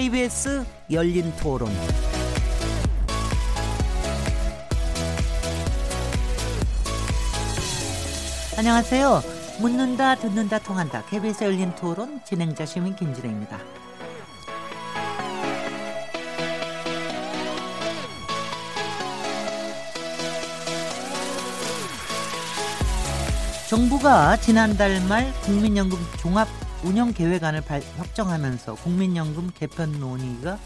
KBS 열린 토론. 안녕하세요. 묻는다, 듣는다, 통한다. KBS 열린 토론 진행자 시민 김진혜입니다. 정부가 지난달 말 국민연금 종합 운영 계획안을 발, 확정하면서 국민연금 개편 논의가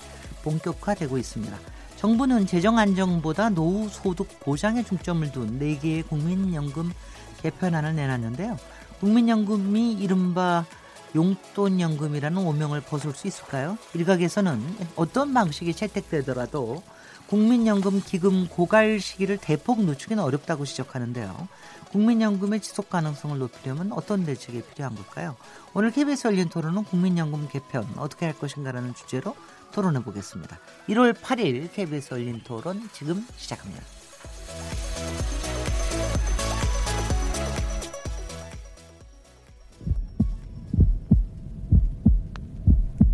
본격화되고 있습니다. 정부는 재정 안정보다 노후 소득 보장에 중점을 둔 4개의 국민연금 개편안을 내놨는데요. 국민연금이 이른바 용돈연금이라는 오명을 벗을 수 있을까요? 일각에서는 어떤 방식이 채택되더라도 국민연금 기금 고갈 시기를 대폭 늦추기는 어렵다고 지적하는데요. 국민연금의 지속 가능성을 높이려면 어떤 대책이 필요한 걸까요? 오늘 KBS 열린 토론은 국민연금 개편 어떻게 할 것인가라는 주제로 토론해 보겠습니다. 1월 8일 KBS 열린 토론 지금 시작합니다.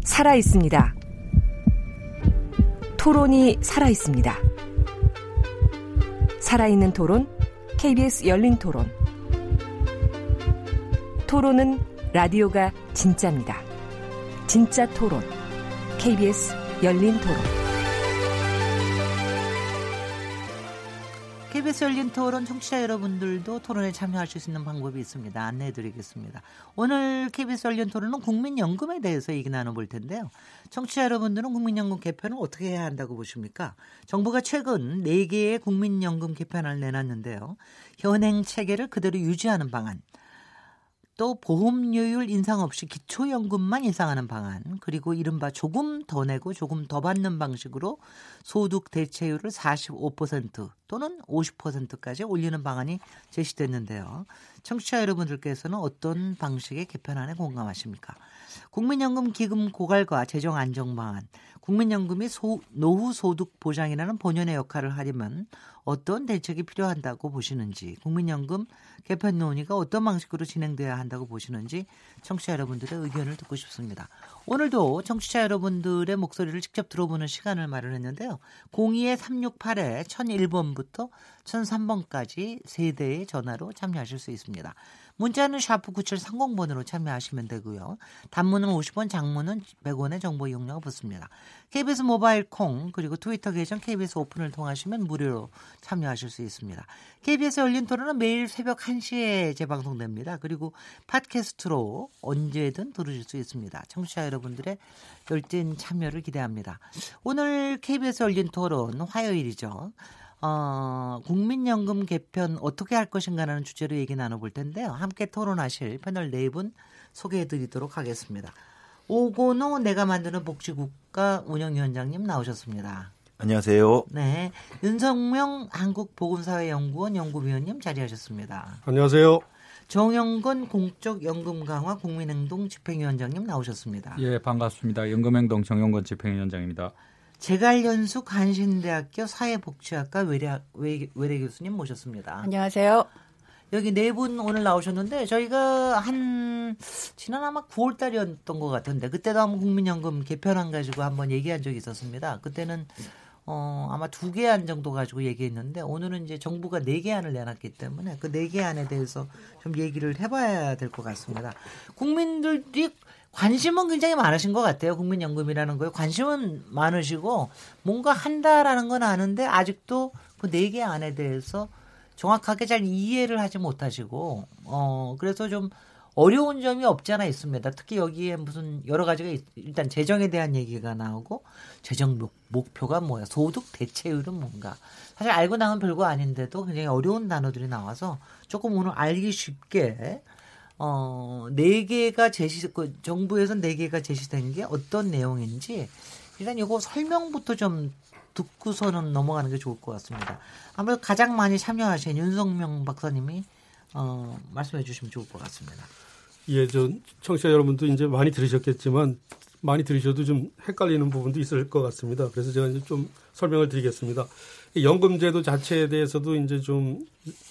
살아 있습니다. 토론이 살아 있습니다. 살아있는 토론, KBS 열린 토론. 토론은 라디오가 진짜입니다. 진짜 토론, KBS 열린 토론. KBS 열린 토론 청취자 여러분들도 토론에 참여하실 수 있는 방법이 있습니다. 안내해 드리겠습니다. 오늘 KBS 열린 토론은 국민연금에 대해서 얘기 나눠볼 텐데요. 청취자 여러분들은 국민연금 개편을 어떻게 해야 한다고 보십니까? 정부가 최근 4개의 국민연금 개편을 내놨는데요. 현행 체계를 그대로 유지하는 방안, 또 보험료율 인상 없이 기초연금만 인상하는 방안, 그리고 이른바 조금 더 내고 조금 더 받는 방식으로 소득 대체율을 45% 또는 50%까지 올리는 방안이 제시됐는데요. 청취자 여러분들께서는 어떤 방식의 개편안에 공감하십니까? 국민연금 기금 고갈과 재정 안정 방안, 국민연금이 소, 노후 소득 보장이라는 본연의 역할을 하려면 어떤 대책이 필요한다고 보시는지, 국민연금 개편 논의가 어떤 방식으로 진행돼야 한다고 보시는지 청취자 여러분들의 의견을 듣고 싶습니다. 오늘도 청취자 여러분들의 목소리를 직접 들어보는 시간을 마련했는데요. 02-368에 1001번부터 1003번까지 세대의 전화로 참여하실 수 있습니다. 문자는 샤프 9730번으로 참여하시면 되고요. 단문은 50원, 장문은 100원의 정보 이용료가 붙습니다. KBS 모바일 콩 그리고 트위터 계정 KBS 오픈을 통하시면 무료로 참여하실 수 있습니다. KBS 열린 토론은 매일 새벽 1시에 재방송됩니다. 그리고 팟캐스트로 언제든 들으실 수 있습니다. 청취자 여러분들의 열띤 참여를 기대합니다. 오늘 KBS 열린 토론 화요일이죠. 어, 국민연금 개편 어떻게 할 것인가라는 주제로 얘기 나눠볼 텐데요. 함께 토론하실 패널 네 분 소개해 드리도록 하겠습니다. 오고노 내가 만드는 복지국가 운영위원장님 나오셨습니다. 안녕하세요. 네. 윤성명 한국보건사회연구원 연구위원님 자리하셨습니다. 안녕하세요. 정영건 공적연금 강화 국민행동 집행위원장님 나오셨습니다. 예, 반갑습니다. 연금행동 정영건 집행위원장입니다. 제갈연숙 간신대학교 사회복지학과 외래, 외, 외래 교수님 모셨습니다. 안녕하세요. 여기 네 분 오늘 나오셨는데 저희가 한 지난 아마 9월 달이었던 것 같은데 그때도 한번 국민연금 개편안 가지고 한번 얘기한 적이 있었습니다. 그때는 어 아마 두 개 안 정도 가지고 얘기했는데 오늘은 이제 정부가 네 개 안을 내놨기 때문에 그 네 개 안에 대해서 좀 얘기를 해봐야 될 것 같습니다. 국민들이 관심은 굉장히 많으신 것 같아요. 국민연금이라는 거에 관심은 많으시고 뭔가 한다라는 건 아는데 아직도 그 네 개 안에 대해서 정확하게 잘 이해를 하지 못하시고 어 그래서 좀 어려운 점이 없지 않아 있습니다. 특히 여기에 무슨 여러 가지가 있, 일단 재정에 대한 얘기가 나오고 재정 목, 표가 뭐야 소득 대체율은 뭔가 사실 알고 나면 별거 아닌데도 굉장히 어려운 단어들이 나와서 조금 오늘 알기 쉽게 어, 네 개가 제시, 그 정부에서 네 개가 제시된 게 어떤 내용인지 일단 이거 설명부터 좀 듣고서는 넘어가는 게 좋을 것 같습니다. 아무래도 가장 많이 참여하신 윤성명 박사님이 어, 말씀해 주시면 좋을 것 같습니다. 예, 저 청취자 여러분도 이제 많이 들으셨겠지만 많이 들으셔도 좀 헷갈리는 부분도 있을 것 같습니다. 그래서 제가 이제 좀 설명을 드리겠습니다. 연금제도 자체에 대해서도 이제 좀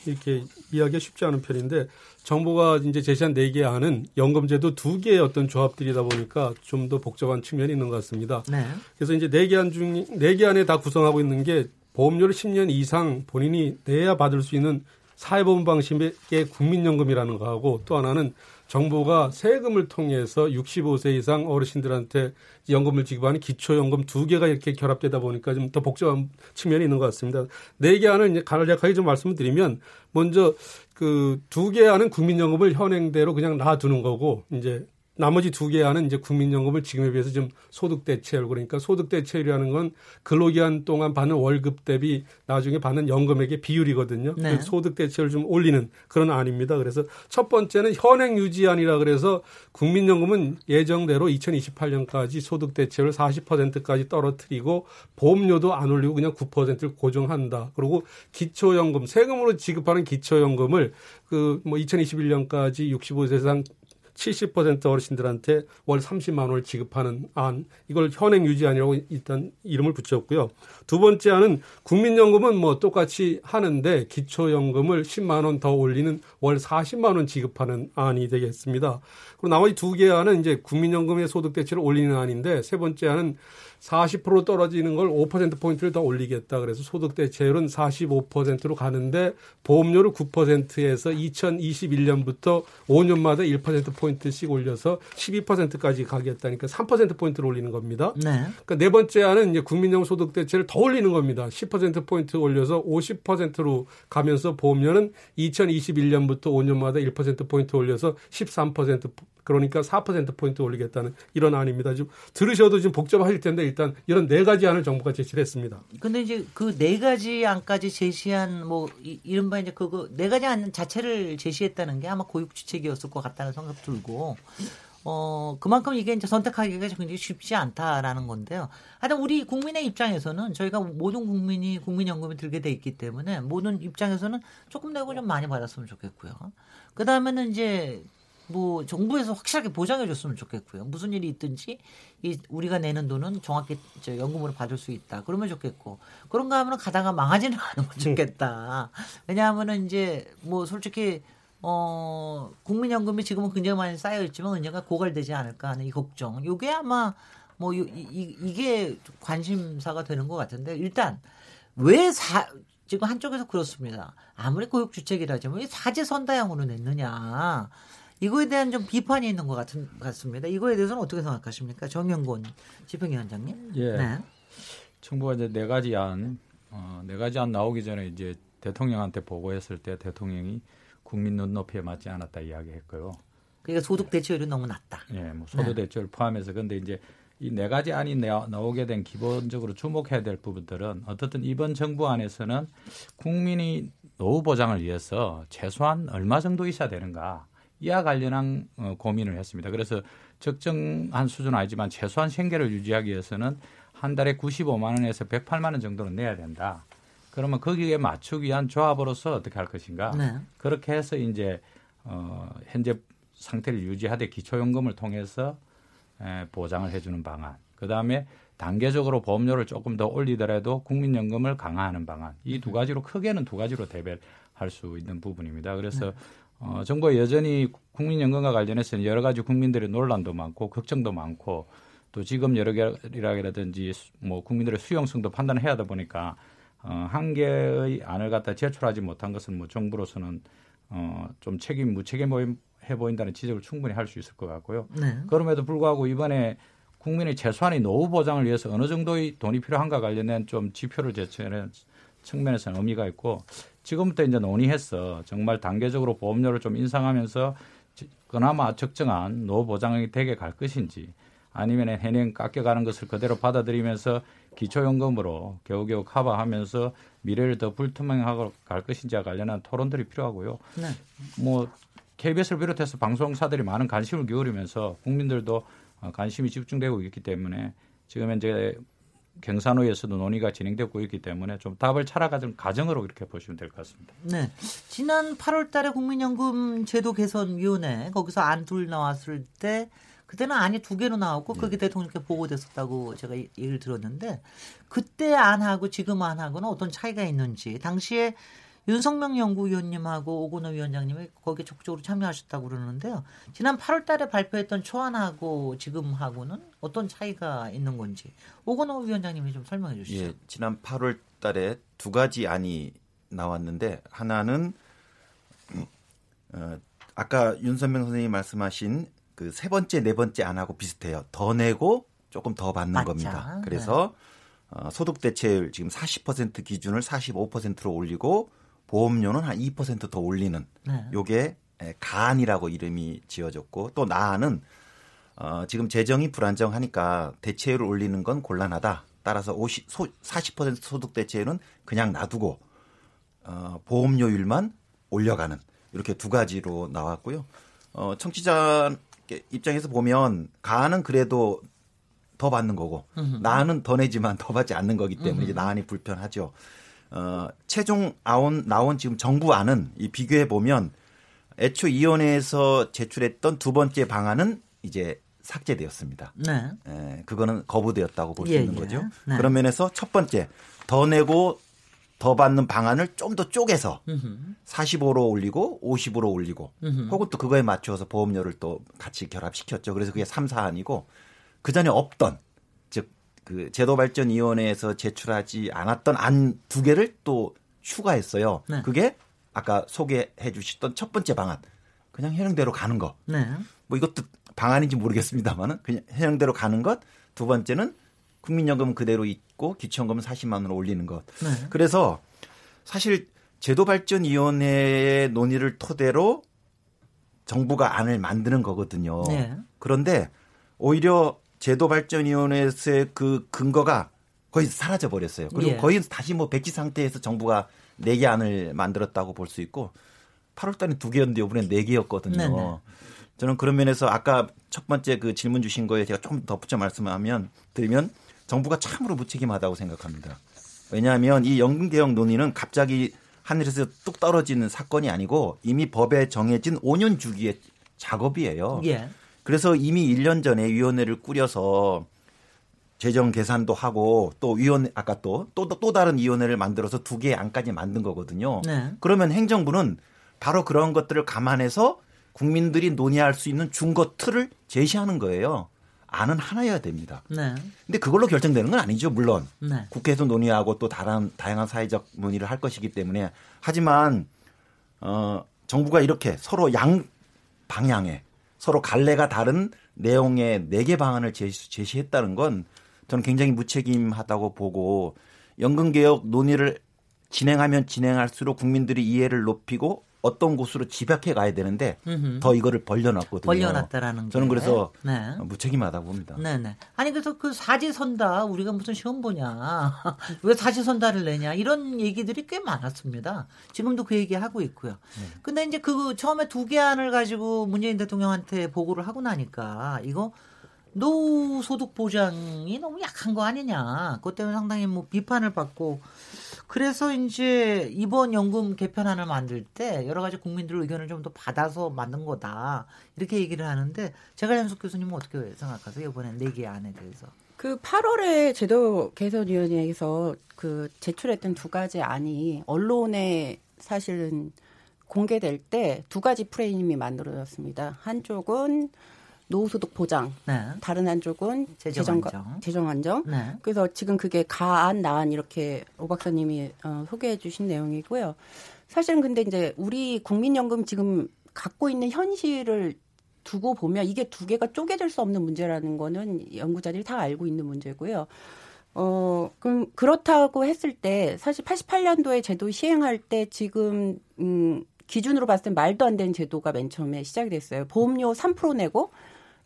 이렇게 이해하기가 쉽지 않은 편인데 정부가 이제 제시한 네 개 안은 연금제도 두 개의 어떤 조합들이다 보니까 좀 더 복잡한 측면이 있는 것 같습니다. 네. 그래서 이제 네 개 안 중, 네 개 안에 다 구성하고 있는 게 보험료를 10년 이상 본인이 내야 받을 수 있는 사회보험 방식의 국민연금이라는 거하고 또 하나는 정부가 세금을 통해서 65세 이상 어르신들한테 연금을 지급하는 기초연금 두 개가 이렇게 결합되다 보니까 좀 더 복잡한 측면이 있는 것 같습니다. 네 개 안은 이제 간략하게 좀 말씀을 드리면 먼저 그 두 개 안은 국민연금을 현행대로 그냥 놔두는 거고 이제 나머지 두 개 안은 이제 국민연금을 지금에 비해서 좀 소득 대체율 그러니까 소득 대체율이라는 건 근로기간 동안 받는 월급 대비 나중에 받는 연금액의 비율이거든요. 네. 그 소득 대체율을 좀 올리는 그런 안입니다. 그래서 첫 번째는 현행 유지안이라 그래서 국민연금은 예정대로 2028년까지 소득 대체율 40%까지 떨어뜨리고 보험료도 안 올리고 그냥 9%를 고정한다. 그리고 기초연금 세금으로 지급하는 기초연금을 그 뭐 2021년까지 65세 이상 70% 어르신들한테 월 30만 원을 지급하는 안 이걸 현행 유지안이라고 일단 이름을 붙였고요. 두 번째 안은 국민연금은 뭐 똑같이 하는데 기초연금을 10만 원 더 올리는 월 40만 원 지급하는 안이 되겠습니다. 그리고 나머지 두 개 안은 이제 국민연금의 소득 대체를 올리는 안인데 세 번째 안은 40% 떨어지는 걸 5%포인트를 더 올리겠다. 그래서 소득 대체율은 45%로 가는데 보험료를 9%에서 2021년부터 5년마다 1%포인트씩 올려서 12%까지 가겠다니까 3%포인트를 올리는 겁니다. 네. 그러니까 네 번째 안은 이제 국민연금 소득 대체를 더 올리는 겁니다. 10%포인트 올려서 50%로 가면서 보험료는 2021년부터 5년마다 1%포인트 올려서 13% 그러니까 4%포인트 올리겠다는 이런 안입니다. 좀 들으셔도 좀 복잡하실 텐데 일단 이런 네 가지 안을 정부가 제시를 했습니다. 근데 이제 그 네 가지 안까지 제시한 뭐 이른바 이제 그거 네 가지 안 자체를 제시했다는 게 아마 고육주책이었을 것 같다는 생각 들고 어, 그만큼 이게 이제 선택하기가 굉장히 쉽지 않다라는 건데요. 하여튼 우리 국민의 입장에서는 저희가 모든 국민이 국민연금이 들게 돼 있기 때문에 모든 입장에서는 조금 내고 좀 많이 받았으면 좋겠고요. 그 다음에는 이제 뭐 정부에서 확실하게 보장해 줬으면 좋겠고요. 무슨 일이 있든지 이 우리가 내는 돈은 정확히 저 연금으로 받을 수 있다. 그러면 좋겠고 그런가 하면 가다가 망하지는 않으면 좋겠다. 왜냐하면은 이제 뭐 솔직히 어 국민연금이 지금은 굉장히 많이 쌓여 있지만 언젠가 고갈되지 않을까 하는 이 걱정. 요게 아마 뭐 이, 이, 이게 관심사가 되는 것 같은데 일단 왜 사, 지금 한쪽에서 그렇습니다. 아무리 고육 주책이라지만 왜 사제 선다형으로 냈느냐. 이거에 대한 좀 비판이 있는 것 같은, 같습니다. 이거에 대해서는 어떻게 생각하십니까? 정영곤 집행위원장님. 예. 네. 정부가 이제 네 가지 안, 어, 네 가지 안 나오기 전에 이제 대통령한테 보고했을 때 대통령이 국민 눈높이에 맞지 않았다 이야기했고요. 그러니까 소득 대체율이 너무 낮다. 예, 뭐 소득 네. 대체율 포함해서 근데 이제 이 네 가지 안이 나오게 된 기본적으로 주목해야 될 부분들은 어떻든 이번 정부 안에서는 국민이 노후 보장을 위해서 최소한 얼마 정도 있어야 되는가 이와 관련한 어, 고민을 했습니다. 그래서 적정한 수준은 아니지만 최소한 생계를 유지하기 위해서는 한 달에 95만 원에서 108만 원 정도는 내야 된다. 그러면 거기에 맞추기 위한 조합으로서 어떻게 할 것인가? 네. 그렇게 해서 이제 어 현재 상태를 유지하되 기초연금을 통해서 에, 보장을 해주는 방안. 그 다음에 단계적으로 보험료를 조금 더 올리더라도 국민연금을 강화하는 방안. 이 두 가지로 크게는 두 가지로 대별할 수 있는 부분입니다. 그래서 네. 어, 정부가 여전히 국민연금과 관련해서는 여러 가지 국민들의 논란도 많고 걱정도 많고 또 지금 여러 개라든지 뭐 국민들의 수용성도 판단을 해야 하다 보니까 어, 한 개의 안을 갖다 제출하지 못한 것은 뭐 정부로서는 어, 좀 책임 무책임해 보인다는 지적을 충분히 할 수 있을 것 같고요. 네. 그럼에도 불구하고 이번에 국민의 최소한의 노후 보장을 위해서 어느 정도의 돈이 필요한가 관련된 좀 지표를 제출하는 측면에서는 의미가 있고 지금부터 이제 논의해서 정말 단계적으로 보험료를 좀 인상하면서 그나마 적정한 노후 보장이 되게 갈 것인지 아니면 해년 깎여가는 것을 그대로 받아들이면서 기초연금으로 겨우겨우 커버하면서 미래를 더 불투명하고 갈 것인지와 관련한 토론들이 필요하고요. 네. 뭐 KBS를 비롯해서 방송사들이 많은 관심을 기울이면서 국민들도 관심이 집중되고 있기 때문에 지금 현재 경산호에서도 논의가 진행되고 있기 때문에 좀 답을 찾아가는 과정으로 이렇게 보시면 될 것 같습니다. 네. 지난 8월 달에 국민연금 제도 개선 위원회 거기서 안 둘 나왔을 때 그때는 안이 두 개로 나왔고 그게 대통령께 보고됐었다고 제가 얘기를 들었는데 그때 안하고 지금 안하고는 어떤 차이가 있는지 당시에 윤석명 연구위원님하고 오건호 위원장님이 거기에 적극적으로 참여하셨다고 그러는데요. 지난 8월 달에 발표했던 초안하고 지금하고는 어떤 차이가 있는 건지 오건호 위원장님이 좀 설명해 주시죠. 예, 지난 8월 달에 두 가지 안이 나왔는데 하나는 어, 아까 윤선명 선생님이 말씀하신 그 세 번째, 네 번째 안하고 비슷해요. 더 내고 조금 더 받는 맞죠. 겁니다. 그래서 네. 어, 소득 대체율 지금 40% 기준을 45%로 올리고 보험료는 한 2%더 올리는 네. 요게 가안이라고 이름이 지어졌고 또 나안은 어, 지금 재정이 불안정하니까 대체율을 올리는 건 곤란하다. 따라서 50, 소, 40% 소득 대체율은 그냥 놔두고 어, 보험료율만 올려가는 이렇게 두 가지로 나왔고요. 어, 청취자 입장에서 보면 가안은 그래도 더 받는 거고 나안은 더 내지만 더 받지 않는 거기 때문에 이제 나안이 불편하죠. 어, 최종 아온 나온 지금 정부 안은 이 비교해 보면 애초 위원회에서 제출했던 두 번째 방안은 이제 삭제되었습니다. 네. 에, 그거는 거부되었다고 볼수 예, 있는 예. 거죠. 네. 그런 면에서 첫 번째 더 내고 더 받는 방안을 좀 더 쪼개서 음흠. 45로 올리고 50으로 올리고 음흠. 혹은 또 그거에 맞춰서 보험료를 또 같이 결합시켰죠. 그래서 그게 3, 4안이고 그 전에 없던 그 제도발전위원회에서 제출하지 않았던 안 두 개를 또 추가했어요. 네. 그게 아까 소개해 주셨던 첫 번째 방안. 그냥 현행대로 가는 거. 네. 뭐 이것도 방안인지 모르겠습니다만은 그냥 현행대로 가는 것. 두 번째는 국민연금 그대로 있고 기초연금은 40만 원으로 올리는 것. 네. 그래서 사실 제도발전위원회의 논의를 토대로 정부가 안을 만드는 거거든요. 네. 그런데 오히려 제도발전위원회에서의 그 근거가 거의 사라져 버렸어요. 그리고 예. 거의 다시 뭐 백지 상태에서 정부가 네 개 안을 만들었다고 볼 수 있고 8월 달에 두 개였는데 이번에 네 개였거든요. 네네. 저는 그런 면에서 아까 첫 번째 그 질문 주신 거에 제가 조금 덧붙여 말씀하면 드리면 정부가 참으로 무책임하다고 생각합니다. 왜냐하면 이 연금 개혁 논의는 갑자기 하늘에서 뚝 떨어지는 사건이 아니고 이미 법에 정해진 5년 주기의 작업이에요. 예. 그래서 이미 1년 전에 위원회를 꾸려서 재정 계산도 하고 또 위원 아까 또또또 또, 또 다른 위원회를 만들어서 두 개의 안까지 만든 거거든요. 네. 그러면 행정부는 바로 그런 것들을 감안해서 국민들이 논의할 수 있는 중거 틀을 제시하는 거예요. 안은 하나여야 됩니다. 네. 근데 그걸로 결정되는 건 아니죠, 물론. 네. 국회에서 논의하고 또 다른 다양한 사회적 논의를 할 것이기 때문에 하지만 어 정부가 이렇게 서로 양 방향에 서로 갈래가 다른 내용의 네 개 방안을 제시, 제시 했다는 건 저는 굉장히 무책임하다고 보고 연금 개혁 논의를 진행하면 진행할수록 국민들이 이해를 높이고 어떤 곳으로 집약해 가야 되는데 음흠. 더 이거를 벌려놨거든요. 벌려놨다라는 저는 그래서 네. 무책임하다고 봅니다. 네네. 아니 그래서 그 사지선다 우리가 무슨 시험 보냐 왜 사지선다를 내냐 이런 얘기들이 꽤 많았습니다. 지금도 그 얘기 하고 있고요. 네. 근데 이제 그 처음에 두 개 안을 가지고 문재인 대통령한테 보고를 하고 나니까 이거 노후 소득 보장이 너무 약한 거 아니냐. 그것 때문에 상당히 뭐 비판을 받고 그래서 이제 이번 연금 개편안을 만들 때 여러 가지 국민들 의견을 좀 더 받아서 만든 거다. 이렇게 얘기를 하는데 제가 연숙 교수님은 어떻게 생각하세요? 이번에 네개 안에 대해서. 그 8월에 제도 개선위원회에서 그 제출했던 두 가지 안이 언론에 사실은 공개될 때 두 가지 프레임이 만들어졌습니다. 한쪽은 노후소득 보장, 네. 다른 한쪽은 재정 안정. 재정 안정. 네. 그래서 지금 그게 가안 나안 이렇게 오 박사님이 어, 소개해 주신 내용이고요. 사실은 근데 이제 우리 국민연금 지금 갖고 있는 현실을 두고 보면 이게 두 개가 쪼개질 수 없는 문제라는 거는 연구자들이 다 알고 있는 문제고요. 어, 그럼 그렇다고 했을 때 사실 88년도에 제도 시행할 때 지금 음 기준으로 봤을 때 말도 안 되는 제도가 맨 처음에 시작이 됐어요. 보험료 3% 내고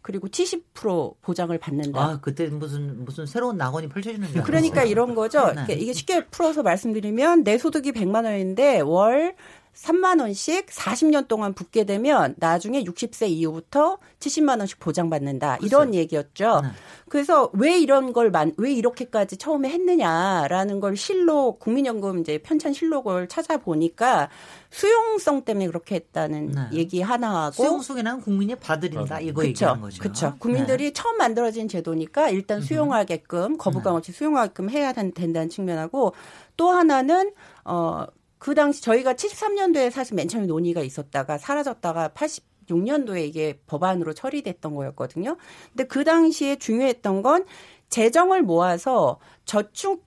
그리고 70% 보장을 받는다. 아, 그때 무슨 무슨 새로운 낙원이 펼쳐지는 줄 그러니까 이런 거죠. 네. 이게 쉽게 풀어서 말씀드리면 내 소득이 100만 원인데 월 3만 원씩 40년 동안 붙게 되면 나중에 60세 이후부터 70만 원씩 보장받는다. 이런 얘기였죠. 네. 그래서 왜 이런 걸 왜 이렇게까지 처음에 했느냐라는 걸 실록 국민연금 이제 편찬 실록을 찾아보니까 수용성 때문에 그렇게 했다는 네. 얘기 하나 하고 수용성에는 국민이 받으린다 이거 그쵸, 얘기하는 거죠. 그렇죠. 국민들이 네. 처음 만들어진 제도니까 일단 수용하게끔 거부감 없이 수용하게끔 해야 된다는 측면하고 또 하나는 어 그 당시 저희가 73년도에 사실 맨 처음에 논의가 있었다가 사라졌다가 86년도에 이게 법안으로 처리됐던 거였거든요. 근데 그 당시에 중요했던 건 재정을 모아서 저축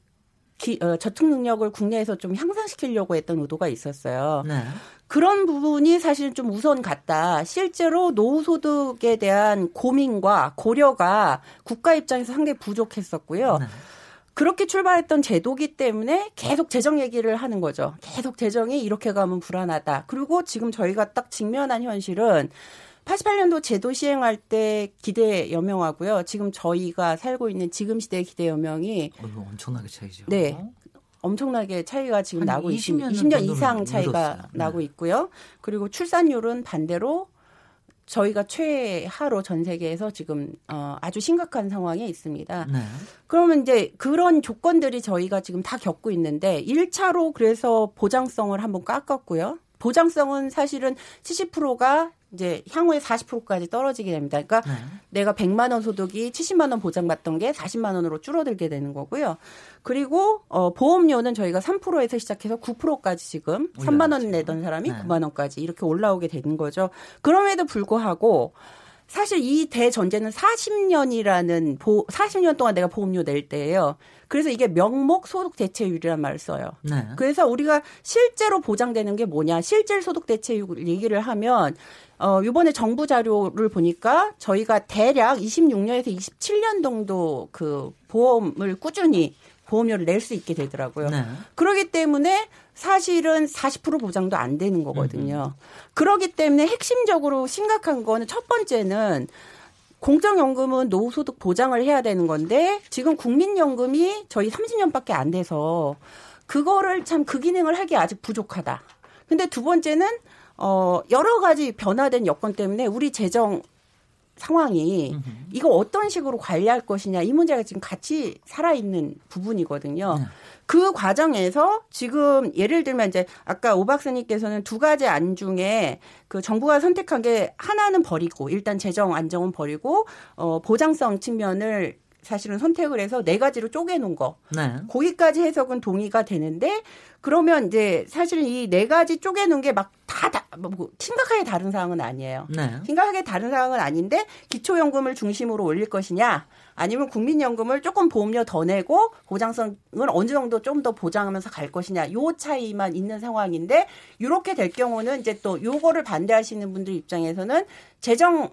기, 어, 저축 능력을 국내에서 좀 향상시키려고 했던 의도가 있었어요. 네. 그런 부분이 사실 좀 우선 갔다. 실제로 노후소득에 대한 고민과 고려가 국가 입장에서 상당히 부족했었고요. 네. 그렇게 출발했던 제도기 때문에 계속 재정 얘기를 하는 거죠. 계속 재정이 이렇게 가면 불안하다. 그리고 지금 저희가 딱 직면한 현실은 88년도 제도 시행할 때 기대 여명하고요. 지금 저희가 살고 있는 지금 시대 기대 여명이 어, 엄청나게 차이죠. 네. 엄청나게 차이가 지금 나고 있습니다. 20년 이상 차이가 늘었어요. 나고 네. 있고요. 그리고 출산율은 반대로 저희가 최하로 전 세계에서 지금 어 아주 심각한 상황에 있습니다. 네. 그러면 이제 그런 조건들이 저희가 지금 다 겪고 있는데 1차로 그래서 보장성을 한번 깎았고요. 보장성은 사실은 70%가 이제 향후에 40%까지 떨어지게 됩니다. 그러니까 네. 내가 100만 원 소득이 70만 원 보장받던 게 40만 원으로 줄어들게 되는 거고요. 그리고 어 보험료는 저희가 3%에서 시작해서 9%까지 지금 3만 원 내던 사람이 네. 9만 원까지 이렇게 올라오게 되는 거죠. 그럼에도 불구하고 사실 이 대전제는 40년이라는 보 40년 동안 내가 보험료 낼 때예요. 그래서 이게 명목 소득 대체율이란 말을 써요. 네. 그래서 우리가 실제로 보장되는 게 뭐냐? 실질 소득 대체율 얘기를 하면 어 요번에 정부 자료를 보니까 저희가 대략 26년에서 27년 정도 그 보험을 꾸준히 보험료를 낼 수 있게 되더라고요. 네. 그러기 때문에 사실은 40% 보장도 안 되는 거거든요. 음. 그러기 때문에 핵심적으로 심각한 거는 첫 번째는 공적연금은 노후소득 보장을 해야 되는 건데 지금 국민연금이 저희 30년밖에 안 돼서 그거를 참 그 기능을 하기 아직 부족하다. 근데 두 번째는 어 여러 가지 변화된 여건 때문에 우리 재정 상황이 이거 어떤 식으로 관리할 것이냐 이 문제가 지금 같이 살아있는 부분이거든요. 네. 그 과정에서 지금 예를 들면 이제 아까 오 박사님께서는 두 가지 안 중에 그 정부가 선택한 게 하나는 버리고 일단 재정 안정은 버리고 어 보장성 측면을 사실은 선택을 해서 네 가지로 쪼개놓은 거. 네. 거기까지 해석은 동의가 되는데 그러면 이제 사실은 이 네 가지 쪼개놓은 게 막 다 다, 뭐, 심각하게 다른 사항은 아니에요. 네. 심각하게 다른 사항은 아닌데 기초연금을 중심으로 올릴 것이냐 아니면 국민연금을 조금 보험료 더 내고 보장성을 어느 정도 좀 더 보장하면서 갈 것이냐 요 차이만 있는 상황인데 이렇게 될 경우는 이제 또 요거를 반대하시는 분들 입장에서는 재정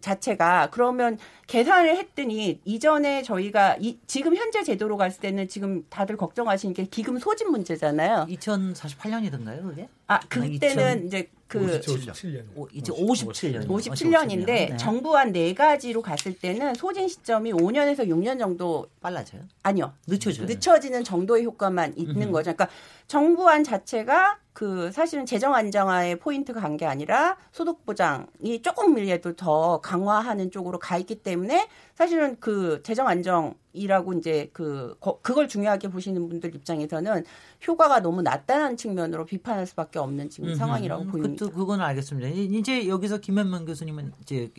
자체가 그러면 계산을 했더니 이전에 저희가 이, 지금 현재 제도로 갔을 때는 지금 다들 걱정하시는 게 기금 소진 문제잖아요. 2048년이던가요, 그게? 아, 그때는 2000... 이제 그 57년. 오, 이제 57년. 57년인데 네. 정부 한 네 가지로 갔을 때는 소진 시점이 5년에서 6년 정도 빨라져요? 아니요. 늦춰져요. 늦춰지는 정도의 효과만 있는 거죠. 그러니까 정부안 자체가 그 사실은 재정 안정화의 포인트가 간 게 아니라 소득 보장이 조금이라도 더 강화하는 쪽으로 가 있기 때문에 사실은 그 재정 안정이라고 이제 그 그걸 중요하게 보시는 분들 입장에서는 효과가 너무 낮다는 측면으로 비판할 수밖에 없는 지금 상황이라고 보입니다. 그, 그건 알겠습니다. 이제 여기서 김현명 교수님은 이제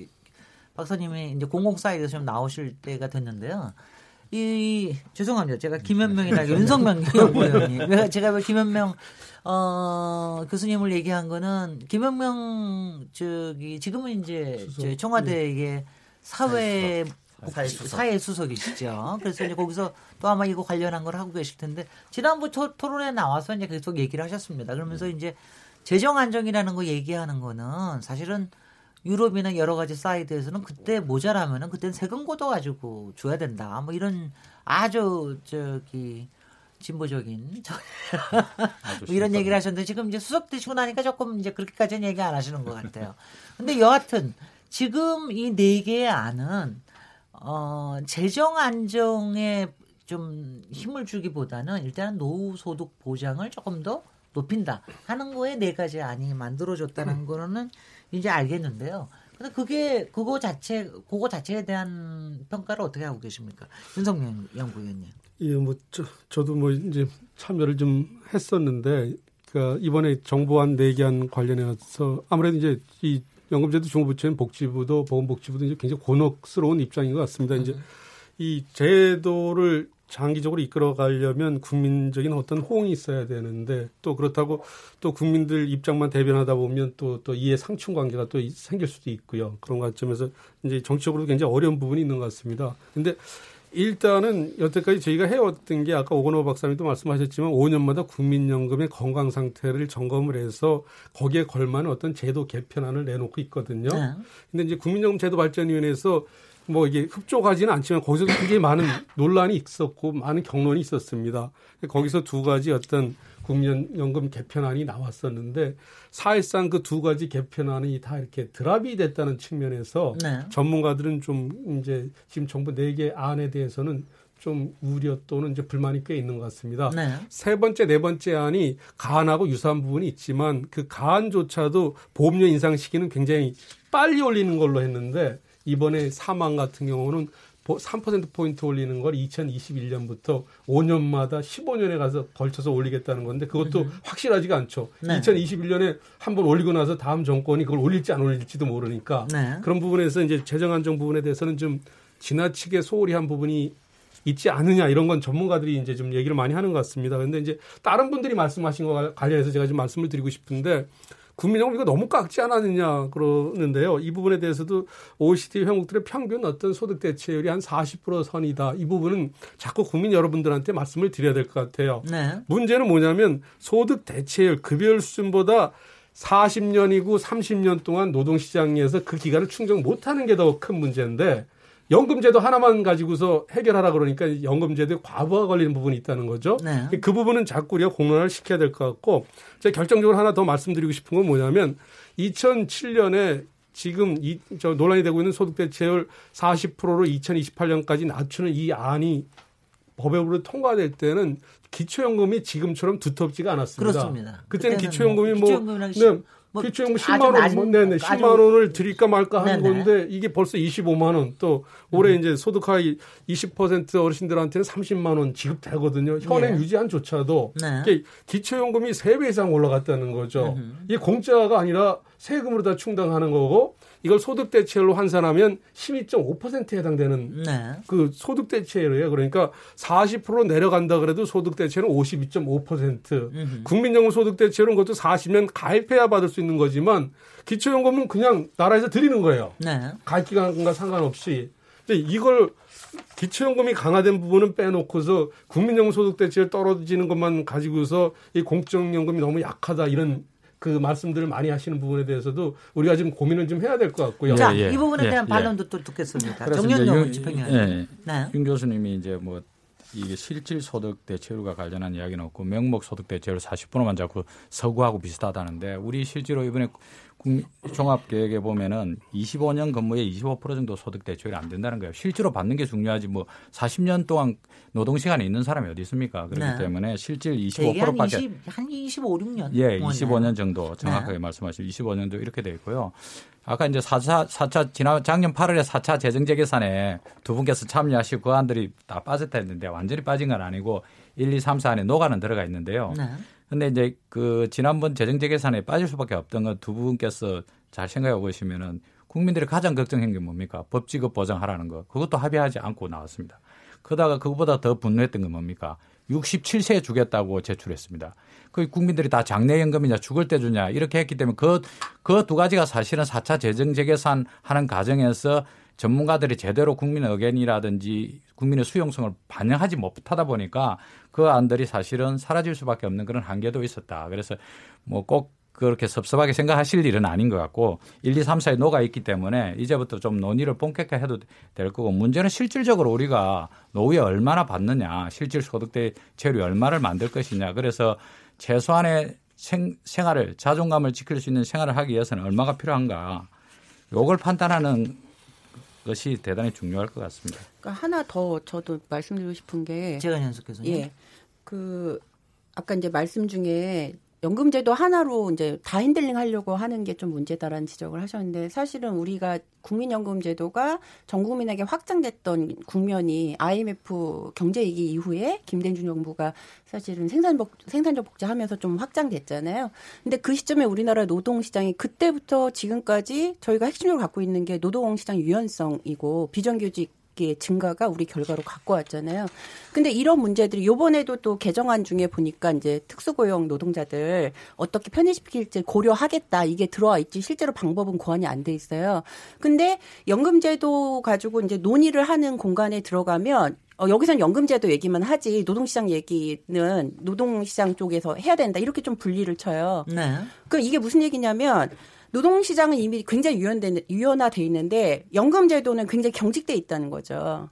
박사님이 이제 공공 사이드에서 좀 나오실 때가 됐는데요. 이 죄송합니다. 제가 김현명이나 윤석명 연구위원님. 제가 김현명 어 교수님을 얘기한 거는 김현명 저기 지금은 이제 수석. 청와대에 사회 사회 수석. 사회 수석이시죠. 그래서 이제 거기서 또 아마 이거 관련한 걸 하고 계실 텐데 지난번 토, 론에 나와서 이제 계속 얘기를 하셨습니다. 그러면서 네. 이제 재정 안정이라는 거 얘기하는 거는 사실은 유럽이나 여러 가지 사이드에서는 그때 모자라면은 그때는 세금 걷어 가지고 줘야 된다. 뭐 이런 아주 저기 진보적인 뭐 이런 얘기를 하셨는데 지금 이제 수석 되시고 나니까 조금 이제 그렇게까지는 얘기 안 하시는 것 같아요. 근데 여하튼 지금 이 네 개의 안은 어 재정 안정에 좀 힘을 주기보다는 일단은 노후 소득 보장을 조금 더 높인다 하는 거에 네 가지 안이 만들어졌다는 음. 거는 이제 알겠는데요. 근데 그게 그거 자체 그거 자체에 대한 평가를 어떻게 하고 계십니까, 윤석명 연구위원님? 예, 뭐 저, 저도 뭐 이제 참여를 좀 했었는데 그 이번에 정부안 내기안 관련해서 아무래도 이제 이 연금제도 중부부처인 복지부도 보건복지부도 이제 굉장히 곤혹스러운 입장인 것 같습니다. 이제 이 제도를 장기적으로 이끌어 가려면 국민적인 어떤 호응이 있어야 되는데 또 그렇다고 또 국민들 입장만 대변하다 보면 또또 이해 상충 관계가 또 생길 수도 있고요. 그런 관점에서 이제 정치적으로 굉장히 어려운 부분이 있는 것 같습니다. 근데 일단은 여태까지 저희가 해왔던 게 아까 오건호 박사님도 말씀하셨지만 5년마다 국민연금의 건강 상태를 점검을 해서 거기에 걸맞는 어떤 제도 개편안을 내놓고 있거든요. 네. 근데 이제 국민연금 제도 발전위원회에서 뭐 이게 흡족하지는 않지만 거기서 굉장히 많은 논란이 있었고 많은 경론이 있었습니다. 거기서 두 가지 어떤 국민연금 개편안이 나왔었는데 사실상 그 두 가지 개편안이 다 이렇게 드랍이 됐다는 측면에서 네. 전문가들은 좀 이제 지금 정부 네 개 안에 대해서는 좀 우려 또는 이제 불만이 꽤 있는 것 같습니다. 네. 세 번째, 네 번째 안이 가안하고 유사한 부분이 있지만 그 가안조차도 보험료 인상 시기는 굉장히 빨리 올리는 걸로 했는데 이번에 사망 같은 경우는 3%포인트 올리는 걸 2021년부터 5년마다 15년에 가서 걸쳐서 올리겠다는 건데 그것도 확실하지가 않죠. 네. 2021년에 한 번 올리고 나서 다음 정권이 그걸 올릴지 안 올릴지도 모르니까 네. 그런 부분에서 이제 재정 안정 부분에 대해서는 좀 지나치게 소홀히 한 부분이 있지 않느냐 이런 건 전문가들이 이제 좀 얘기를 많이 하는 것 같습니다. 그런데 이제 다른 분들이 말씀하신 거 관련해서 제가 좀 말씀을 드리고 싶은데 국민연금 이거 너무 깎지 않았느냐 그러는데요. 이 부분에 대해서도 OECD 회원국들의 평균 어떤 소득 대체율이 한 40% 선이다. 이 부분은 자꾸 국민 여러분들한테 말씀을 드려야 될 것 같아요. 네. 문제는 뭐냐면 소득 대체율 급여율 수준보다 40년이고 30년 동안 노동시장에서 그 기간을 충족 못하는 게 더 큰 문제인데 연금제도 하나만 가지고서 해결하라 그러니까 연금제도에 과부하 걸리는 부분이 있다는 거죠. 네. 그 부분은 자꾸 우리가 공론화를 시켜야 될 것 같고 제가 결정적으로 하나 더 말씀드리고 싶은 건 뭐냐면 2007년에 지금 이, 저 논란이 되고 있는 소득 대체율 40%로 2028년까지 낮추는 이 안이 법으로 통과될 때는 기초연금이 지금처럼 두텁지가 않았습니다. 그렇습니다. 그때는 그때는 기초연금이 뭐 뭐, 네, 뭐 기초연금 아주 10만 원, 뭐, 네네, 아주- 10만 원을 드릴까 말까 하는 네네. 건데 이게 벌써 25만 원, 또 올해 이제 소득 하위 20% 어르신들한테는 30만 원 지급되거든요. 현행 예. 유지안조차도 네. 이게 기초연금이 3배 이상 올라갔다는 거죠. 이게 공짜가 아니라 세금으로 다 충당하는 거고 이걸 소득 대체율로 환산하면 12.5%에 해당되는 네. 그 소득 대체율이에요. 그러니까 40% 내려간다 그래도 소득 대체율은 52.5%. 국민연금 소득 대체율은 그것도 40년 가입해야 받을 수 있는 거지만 기초연금은 그냥 나라에서 드리는 거예요. 네. 가입 기간과 상관없이. 이걸 기초연금이 강화된 부분은 빼놓고서 국민연금 소득 대체율 떨어지는 것만 가지고서 이 공적연금이 너무 약하다 이런 그 말씀들을 많이 하시는 부분에 대해서도 우리가 지금 고민을 좀 해야 될 것 같고요. 자, 예, 이 부분에 예, 대한 예. 반론도 또 듣겠습니다. 윤- 집행위원. 예, 네. 윤 교수님이 이제 뭐 이게 실질 소득 대체율과 관련한 이야기는 없고 명목 소득 대체율 40%만 자꾸 서구하고 비슷하다는데 우리 실제로 이번에 종합 계획에 보면은 25년 근무에 25% 정도 소득 대체율이 안 된다는 거예요. 실제로 받는 게 중요하지 뭐 40년 동안 노동 시간에 있는 사람이 어디 있습니까? 그렇기 네. 때문에 실질 대개 한 25%밖에 20, 한 25, 6년. 예, 25년 정도 정확하게 네. 말씀하신 25년 도 이렇게 돼 있고요. 아까 이제 4차, 4차, 지난 작년 8월에 4차 재정재계산에 두 분께서 참여하시고 그 안들이 다 빠졌다 했는데 완전히 빠진 건 아니고 1, 2, 3, 4 안에 노가는 들어가 있는데요. 네. 근데 이제 그 지난번 재정재계산에 빠질 수밖에 없던 건 두 분께서 잘 생각해 보시면은 국민들이 가장 걱정한 게 뭡니까? 법지급 보장하라는 거. 그것도 합의하지 않고 나왔습니다. 그러다가 그것보다 더 분노했던 건 뭡니까? 67세에 주겠다고 제출했습니다. 그 국민들이 다 장래연금이냐 죽을 때 주냐 이렇게 했기 때문에 그, 그 두 가지가 사실은 4차 재정재계산 하는 과정에서 전문가들이 제대로 국민 의견이라든지 국민의 수용성을 반영하지 못하다 보니까 그 안들이 사실은 사라질 수밖에 없는 그런 한계도 있었다. 그래서 뭐 꼭 그렇게 섭섭하게 생각하실 일은 아닌 것 같고 1, 2, 3, 4에 녹아 있기 때문에 이제부터 좀 논의를 본격화 해도 될 거고 문제는 실질적으로 우리가 노후에 얼마나 받느냐 실질 소득대 체율이 얼마를 만들 것이냐 그래서 최소한의 생, 생활을 자존감을 지킬 수 있는 생활을 하기 위해서는 얼마가 필요한가 요걸 판단하는 것이 대단히 중요할 것 같습니다. 그러니까 하나 더 저도 말씀드리고 싶은 게 제가 연속해서. 예. 그 아까 이제 말씀 중에 연금제도 하나로 이제 다 핸들링 하려고 하는 게 좀 문제다라는 지적을 하셨는데 사실은 우리가 국민연금제도가 전 국민에게 확장됐던 국면이 IMF 경제위기 이후에 김대중 정부가 사실은 생산복, 생산적 복제하면서 좀 확장됐잖아요. 근데 그 시점에 우리나라 노동시장이 그때부터 지금까지 저희가 핵심적으로 갖고 있는 게 노동시장 유연성이고 비정규직 의 증가가 우리 결과로 갖고 왔잖아요. 근데 이런 문제들이 요번에도 또 개정안 중에 보니까 이제 특수고용 노동자들 어떻게 편입시킬지 고려하겠다 이게 들어와 있지 실제로 방법은 고안이 안 돼 있어요. 근데 연금제도 가지고 이제 논의를 하는 공간에 들어가면 어, 여기선 연금제도 얘기만 하지 노동시장 얘기는 노동시장 쪽에서 해야 된다 이렇게 좀 분리를 쳐요. 네. 그 이게 무슨 얘기냐면 노동시장은 이미 굉장히 유연돼, 유연화돼 있는데 연금 제도는 굉장히 경직돼 있다는 거죠.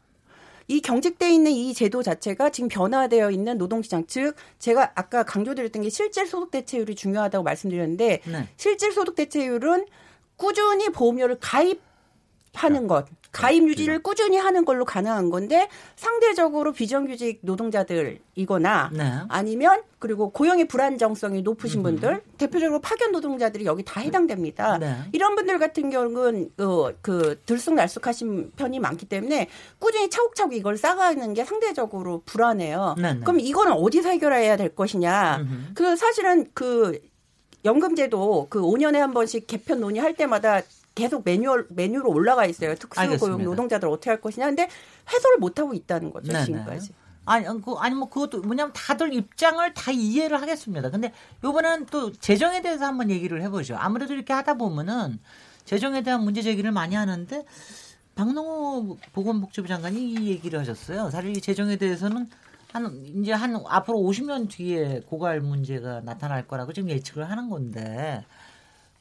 이 경직돼 있는 이 제도 자체가 지금 변화되어 있는 노동시장 즉 제가 아까 강조드렸던 게 실질 소득 대체율이 중요하다고 말씀드렸는데 네. 실질 소득 대체율은 꾸준히 보험료를 가입하는 것 가입 유지를 꾸준히 하는 걸로 가능한 건데 상대적으로 비정규직 노동자들이거나 네. 아니면 그리고 고용의 불안정성이 높으신 분들 대표적으로 파견 노동자들이 여기 다 해당됩니다. 네. 이런 분들 같은 경우는 어, 그 들쑥날쑥하신 편이 많기 때문에 꾸준히 차곡차곡 이걸 쌓아가는 게 상대적으로 불안해요. 네, 네. 그럼 이거는 어디서 해결해야 될 것이냐? 그 사실은 그 연금제도 그 5년에 한 번씩 개편 논의할 때마다 계속 매뉴얼 매뉴로 올라가 있어요. 특수고용. 노동자들 어떻게 할 것이냐. 근데 해소를 못 하고 있다는 거죠 네네. 지금까지. 아니, 그, 아니, 뭐, 그것도, 뭐냐면 다들 입장을 다 이해를 하겠습니다. 근데 요번엔 또 재정에 대해서 한번 얘기를 해보죠. 아무래도 이렇게 하다 보면은 재정에 대한 문제 제기를 많이 하는데 박농호 보건복지부 장관이 이 얘기를 하셨어요. 사실 이 재정에 대해서는 한, 이제 한 앞으로 50년 뒤에 고갈 문제가 나타날 거라고 지금 예측을 하는 건데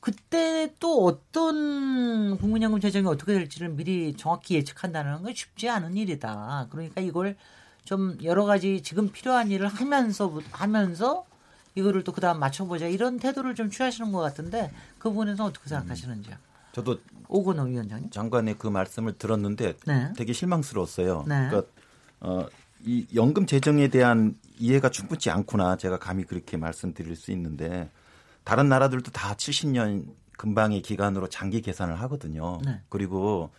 그때 또 어떤 국민연금 재정이 어떻게 될지를 미리 정확히 예측한다는 건 쉽지 않은 일이다. 그러니까 이걸 좀 여러 가지 지금 필요한 일을 하면서 하면서 이거를 또 그다음 맞춰보자 이런 태도를 좀 취하시는 것 같은데 그 부분에서 어떻게 생각하시는지요? 저도 오건호 위원장님. 장관의 그 말씀을 들었는데 네. 되게 실망스러웠어요. 네. 그러니까 어, 이 연금 재정에 대한 이해가 충분치 않구나 제가 감히 그렇게 말씀드릴 수 있는데 다른 나라들도 다 70년 근방의 기간으로 장기 계산을 하거든요. 네. 그리고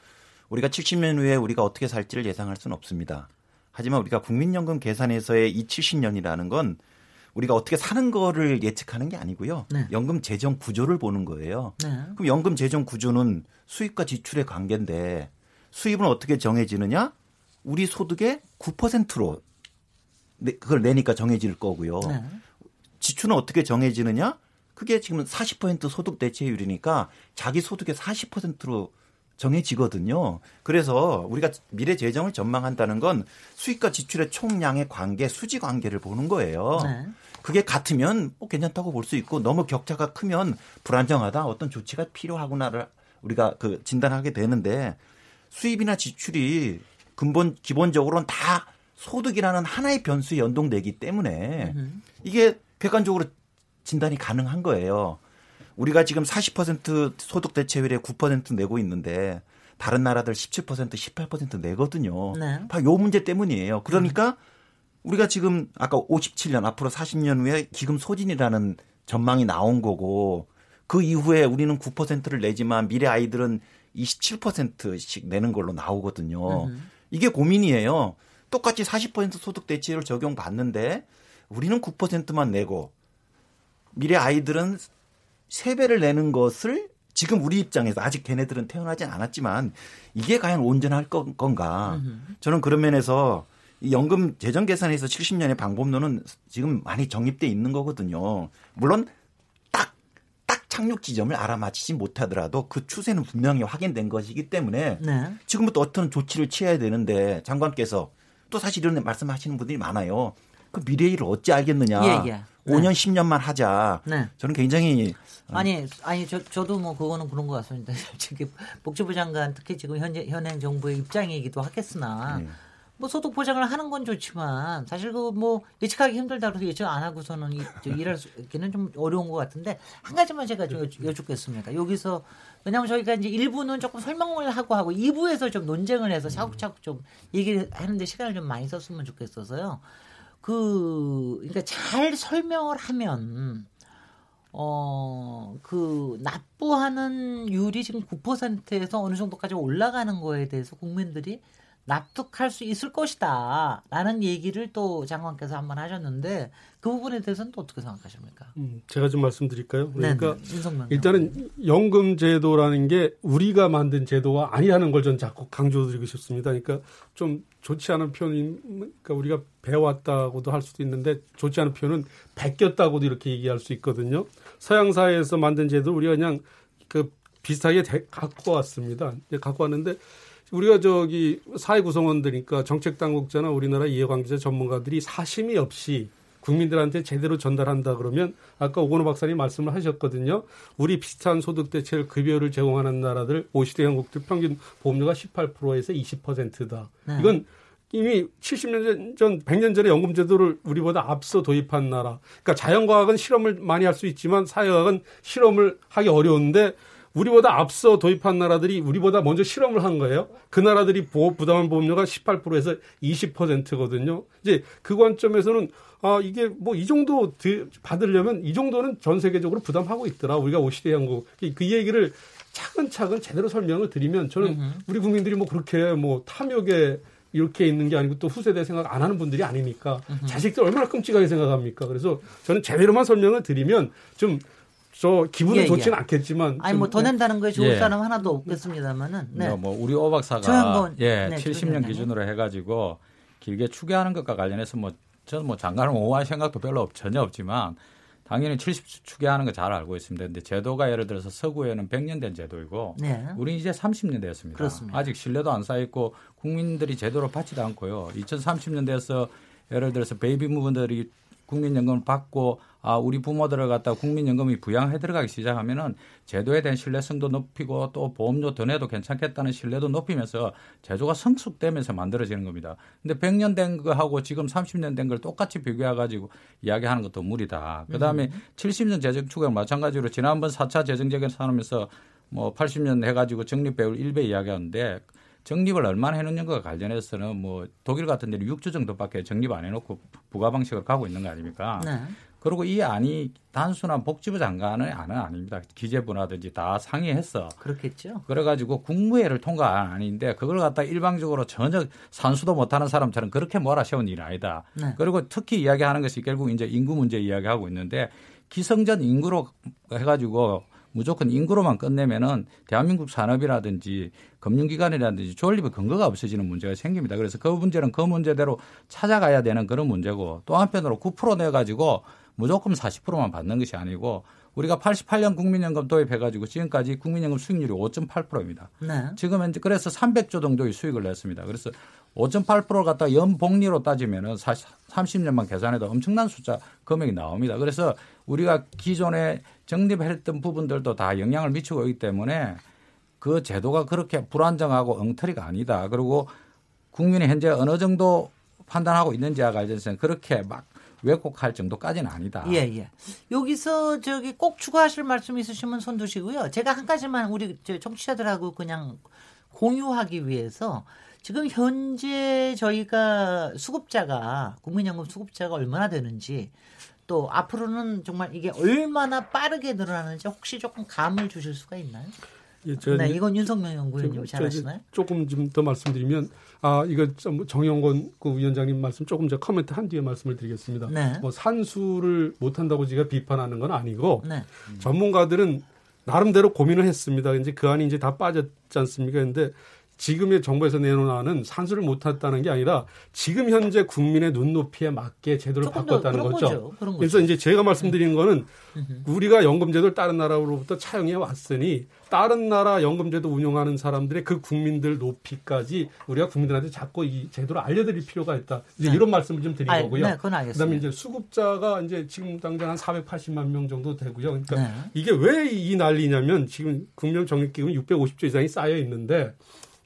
우리가 70년 후에 우리가 어떻게 살지를 예상할 수는 없습니다. 하지만 우리가 국민연금 계산에서의 이 70년이라는 건 우리가 어떻게 사는 거를 예측하는 게 아니고요. 네. 연금 재정 구조를 보는 거예요. 네. 그럼 연금 재정 구조는 수입과 지출의 관계인데 수입은 어떻게 정해지느냐? 우리 소득의 9%로 그걸 내니까 정해질 거고요. 네. 지출은 어떻게 정해지느냐? 그게 지금 40% 소득 대체율이니까 자기 소득의 40%로 정해지거든요. 그래서 우리가 미래 재정을 전망한다는 건 수입과 지출의 총량의 관계, 수지 관계를 보는 거예요. 네. 그게 같으면 뭐 괜찮다고 볼 수 있고 너무 격차가 크면 불안정하다 어떤 조치가 필요하구나를 우리가 그 진단하게 되는데 수입이나 지출이 근본 기본적으로는 다 소득이라는 하나의 변수에 연동되기 때문에 이게 객관적으로 진단이 가능한 거예요. 우리가 지금 40% 소득 대체율에 9% 내고 있는데 다른 나라들 17% 18% 내거든요. 네. 바로 요 문제 때문이에요. 그러니까 우리가 지금 아까 57년 앞으로 40년 후에 기금 소진이라는 전망이 나온 거고 그 이후에 우리는 9%를 내지만 미래 아이들은 27%씩 내는 걸로 나오거든요. 이게 고민이에요. 똑같이 40% 소득 대체율 적용받는데 우리는 9%만 내고 미래 아이들은 세배를 내는 것을 지금 우리 입장에서 아직 걔네들은 태어나진 않았지만 이게 과연 온전할 건- 건가? 저는 그런 면에서 이 연금 재정 계산에서 70년의 방법론은 지금 많이 정립돼 있는 거거든요. 물론 딱, 딱 착륙 지점을 알아맞히지 못하더라도 그 추세는 분명히 확인된 것이기 때문에 네. 지금부터 어떤 조치를 취해야 되는데 장관께서 또 사실 이런 말씀하시는 분들이 많아요. 그 미래일을 어찌 알겠느냐. 예, 예. 네. 5년, 10년만 하자. 네. 저는 굉장히 아니, 아니, 저, 저도 뭐 그거는 그런 것 같습니다. 솔직히 복지부 장관 특히 지금 현재, 현행 정부의 입장이기도 하겠으나 네. 뭐 소득 보장을 하는 건 좋지만 사실 그 뭐 예측하기 힘들다 그래서 예측 안 하고서는 일할 수 있기는 좀 어려운 것 같은데 한 가지만 제가 좀 여쭙- 여쭙겠습니다. 여기서 왜냐하면 저희가 이제 1부는 조금 설명을 하고 하고 2부에서 좀 논쟁을 해서 차곡차곡 좀 얘기를 하는데 시간을 좀 많이 썼으면 좋겠어서요. 그 그러니까 잘 설명을 하면 어, 그, 납부하는 율이 지금 9%에서 어느 정도까지 올라가는 거에 대해서 국민들이 납득할 수 있을 것이다. 라는 얘기를 또 장관께서 한번 하셨는데 그 부분에 대해서는 또 어떻게 생각하십니까? 음, 제가 좀 말씀드릴까요? 그러니까 네네, 일단은 연금 제도라는 게 우리가 만든 제도가 아니라는 걸 전 자꾸 강조드리고 싶습니다. 그러니까 좀 좋지 않은 표현이 그러니까 우리가 배웠다고도 할 수도 있는데 좋지 않은 표현은 베꼈다고도 이렇게 얘기할 수 있거든요. 서양 사회에서 만든 제도 우리가 그냥 그 비슷하게 갖고 왔습니다. 갖고 왔는데 우리가 저기 사회 구성원들이니까 정책 당국자나 우리나라 이해관계자 전문가들이 사심이 없이 국민들한테 제대로 전달한다 그러면 아까 오건호 박사님 말씀을 하셨거든요. 우리 비슷한 소득 대체를 급여를 제공하는 나라들 50대 한국들 평균 보험료가 18%에서 20%다. 네. 이건 이미 70년 전, 100년 전에 연금 제도를 우리보다 앞서 도입한 나라. 그러니까 자연과학은 실험을 많이 할 수 있지만 사회과학은 실험을 하기 어려운데 우리보다 앞서 도입한 나라들이 우리보다 먼저 실험을 한 거예요. 그 나라들이 보호, 부담한 보험료가 18%에서 20%거든요. 이제 그 관점에서는 아, 이게 뭐 이 정도 받으려면 이 정도는 전 세계적으로 부담하고 있더라. 우리가 오시대 연구. 그 얘기를 차근차근 제대로 설명을 드리면 저는 우리 국민들이 뭐 그렇게 뭐 탐욕에 이렇게 있는 게 아니고 또 후세대 생각 안 하는 분들이 아니니까 자식들 얼마나 끔찍하게 생각합니까? 그래서 저는 제대로만 설명을 드리면 좀 저 기분은 예, 좋지는 예. 않겠지만 아니 뭐 더 낸다는 거에 좋을 예. 사람 하나도 없겠습니다만은 네. 뭐 우리 오 박사가 예 네, 70년 기준으로 해가지고 길게 추계하는 것과 관련해서 뭐 저는 뭐 장관을 옹호할 생각도 별로 없, 전혀 없지만 당연히 70 추계하는 거 잘 알고 있습니다. 근데 제도가 예를 들어서 서구에는 100년 된 제도이고 네. 우리는 이제 30년 됐습니다. 그렇습니다. 아직 신뢰도 안 쌓였고 국민들이 제대로 받지도 않고요. 2030년 돼서 예를 들어서 베이비 무분들이 국민연금을 받고 아 우리 부모들을 갖다 국민연금이 부양해 들어가기 시작하면은 제도에 대한 신뢰성도 높이고 또 보험료 더 내도 괜찮겠다는 신뢰도 높이면서 제도가 성숙되면서 만들어지는 겁니다. 근데 100년 된 거하고 지금 30년 된 걸 똑같이 비교해 가지고 이야기하는 것도 무리다. 그다음에 음. 70년 재정 추경 마찬가지로 지난번 4차 재정 재결 산하면서 뭐 80년 해 가지고 적립 배율 1배 이야기하는데 적립을 얼마나 해놓는가 관련해서는 뭐 독일 같은 데는 6주 정도밖에 적립 안 해놓고 부가 방식으로 가고 있는 거 아닙니까? 네. 그리고 이 안이 단순한 복지부 장관의 안은 아닙니다. 기재부라든지 다 상의했어. 그렇겠죠. 그래가지고 국무회를 통과한 안인데 그걸 갖다 일방적으로 전혀 산수도 못하는 사람처럼 그렇게 몰아세운 일이 아니다. 네. 그리고 특히 이야기하는 것이 결국 이제 인구 문제 이야기하고 있는데 기성전 인구로 해가지고 무조건 인구로만 끝내면은 대한민국 산업이라든지 금융기관이라든지 조립의 근거가 없어지는 문제가 생깁니다. 그래서 그 문제는 그 문제대로 찾아가야 되는 그런 문제고 또 한편으로 9% 내가지고 무조건 40%만 받는 것이 아니고 우리가 88년 국민연금 도입해가지고 지금까지 국민연금 수익률이 5.8%입니다. 네. 지금 현재 그래서 300조 정도의 수익을 냈습니다. 그래서 5.8%를 갖다 연복리로 따지면은 30년만 계산해도 엄청난 숫자 금액이 나옵니다. 그래서 우리가 기존에 정립했던 부분들도 다 영향을 미치고 있기 때문에 그 제도가 그렇게 불안정하고 엉터리가 아니다. 그리고 국민이 현재 어느 정도 판단하고 있는지와 관련해서는 그렇게 막 왜곡할 정도까지는 아니다. 예, 예. 여기서 저기 꼭 추가하실 말씀 있으시면 손 드시고요. 제가 한 가지만 우리 청취자들하고 그냥 공유하기 위해서 지금 현재 저희가 수급자가 국민연금 수급자가 얼마나 되는지 또 앞으로는 정말 이게 얼마나 빠르게 늘어나는지 혹시 조금 감을 주실 수가 있나요? 예, 저, 네, 이건 윤석명 연구위원님 잘 아시나요? 조금 좀 더 말씀드리면 아 이거 좀 정영건 그 위원장님 말씀 조금 저 코멘트 한 뒤에 말씀을 드리겠습니다. 네. 뭐 산수를 못 한다고 제가 비판하는 건 아니고 네. 전문가들은 나름대로 고민을 했습니다. 이제 그 안이 이제 다 빠졌지 않습니까? 근데 지금의 정부에서 안은 산수를 못 했다는 게 아니라 지금 현재 국민의 눈높이에 맞게 제도를 바꿨다는 거죠. 거죠. 그래서 이제 제가 말씀드린 거는 우리가 연금제도를 다른 나라로부터 차용해 왔으니 다른 나라 연금제도 운영하는 사람들의 그 국민들 높이까지 우리가 국민들한테 자꾸 이 제도를 알려드릴 필요가 있다. 이제 네. 이런 말씀을 좀 드린 아, 거고요. 네, 그다음에 이제 수급자가 이제 지금 당장 한 480만 명 정도 되고요. 그러니까 네. 이게 왜 이 난리냐면 지금 국민 정액기금 650조 이상이 쌓여 있는데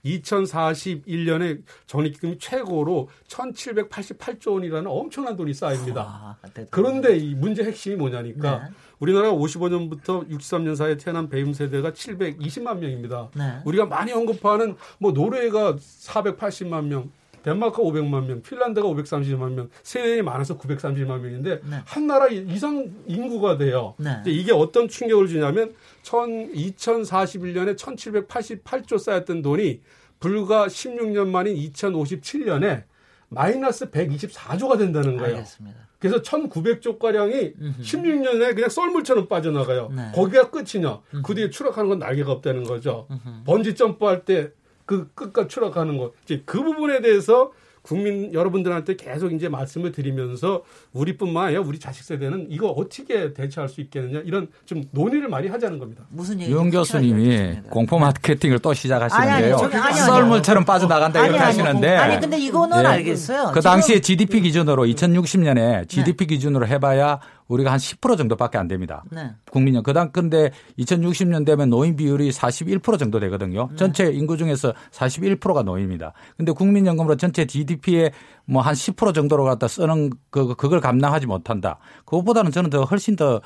2041년에 적립기금이 최고로 1,788조 원이라는 엄청난 돈이 쌓입니다. 아, 그런데 이 문제 핵심이 뭐냐니까 네. 우리나라가 55년부터 63년 사이에 태어난 배임 세대가 720만 명입니다. 네. 우리가 많이 언급하는 뭐 노르웨이가 480만 명, 덴마크 500만 명, 핀란드가 530만 명, 세계인이 많아서 930만 명인데 네. 한 나라 이상 인구가 돼요. 네. 이게 어떤 충격을 주냐면 2041년에 1788조 쌓였던 돈이 불과 16년 만인 2057년에 마이너스 124조가 된다는 거예요. 알겠습니다. 그래서 1900조 가량이 16년에 그냥 썰물처럼 빠져나가요. 네. 거기가 끝이냐? 그 뒤에 추락하는 건 날개가 없다는 거죠. 번지 점프할 때 그 끝까지 추락하는 거. 이제 그 부분에 대해서 국민 여러분들한테 계속 이제 말씀을 드리면서 우리뿐만 아니라 우리 자식 세대는 이거 어떻게 대처할 수 있겠느냐 이런 좀 논의를 많이 하자는 겁니다. 무슨 얘기 윤 교수님이 공포 마케팅을 또 시작하시는데요. 아니, 아니. 썰물처럼 빠져나간다 아니, 이렇게 아니, 하시는데. 아니 근데 이거는 예. 알겠어요. 그 당시에 GDP 기준으로 2060년에 GDP 기준으로 해봐야 우리가 한 10% 정도밖에 안 됩니다. 네. 국민연. 그다음 근데 2060년 되면 노인 비율이 41% 정도 되거든요. 네. 전체 인구 중에서 41%가 노인입니다. 근데 국민연금으로 전체 GDP의 뭐 한 10% 정도로 갖다 쓰는 그 그걸 감당하지 못한다. 그것보다는 저는 더 훨씬 더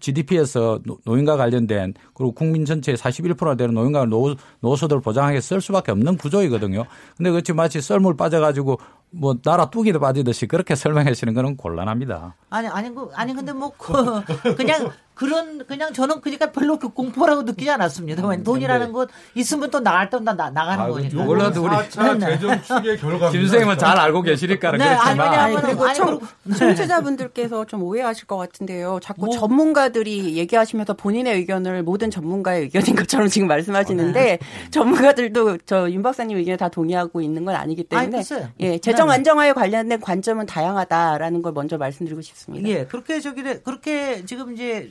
GDP에서 노인과 관련된 그리고 국민 전체의 41%나 되는 노인과 노, 노소들 보장하게 쓸 수밖에 없는 구조이거든요. 근데 그렇지 마치 썰물 빠져가지고 뭐 나라 뚜기도 빠지듯이 그렇게 설명하시는 거는 곤란합니다. 아니 아니 그 아니 근데 뭐 그, 그냥 그런 그냥 저는 그러니까 별로 그 공포라고 느끼지 않았습니다. 왜 돈이라는 것 있으면 또 나갈 때나 나가는 아이고, 거니까. 몰라도 우리 4차 네. 재정 축의 결과. 김 선생님은 잘 알고 계시니까 네, 아니, 그렇지만 왜냐하면- 아니, 그리고 아니, 청, 네. 청취자분들께서 좀 오해하실 것 같은데요. 자꾸 뭐. 전문가들이 얘기하시면서 본인의 의견을 모든 전문가의 의견인 것처럼 지금 말씀하시는데 네. 전문가들도 저 윤 박사님 의견에 다 동의하고 있는 건 아니기 아니, 때문에 글쎄요. 예, 재정 네, 네. 안정화에 관련된 관점은 다양하다라는 걸 먼저 말씀드리고 싶습니다. 예, 그렇게 저기 그렇게 지금 이제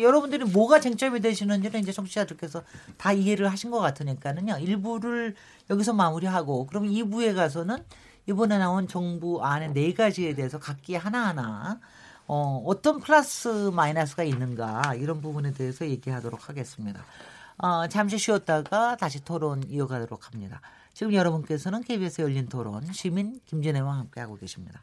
여러분들이 뭐가 쟁점이 되시는지는 이제 청취자들께서 다 이해를 하신 것 같으니까는요. 일부를 여기서 마무리하고 그럼 2부에 가서는 이번에 나온 정부 안에 네 가지에 대해서 각기 하나하나 어, 어떤 플러스 마이너스가 있는가 이런 부분에 대해서 얘기하도록 하겠습니다. 어, 잠시 쉬었다가 다시 토론 이어가도록 합니다. 지금 여러분께서는 KBS 열린 토론 시민 김진애와 함께하고 계십니다.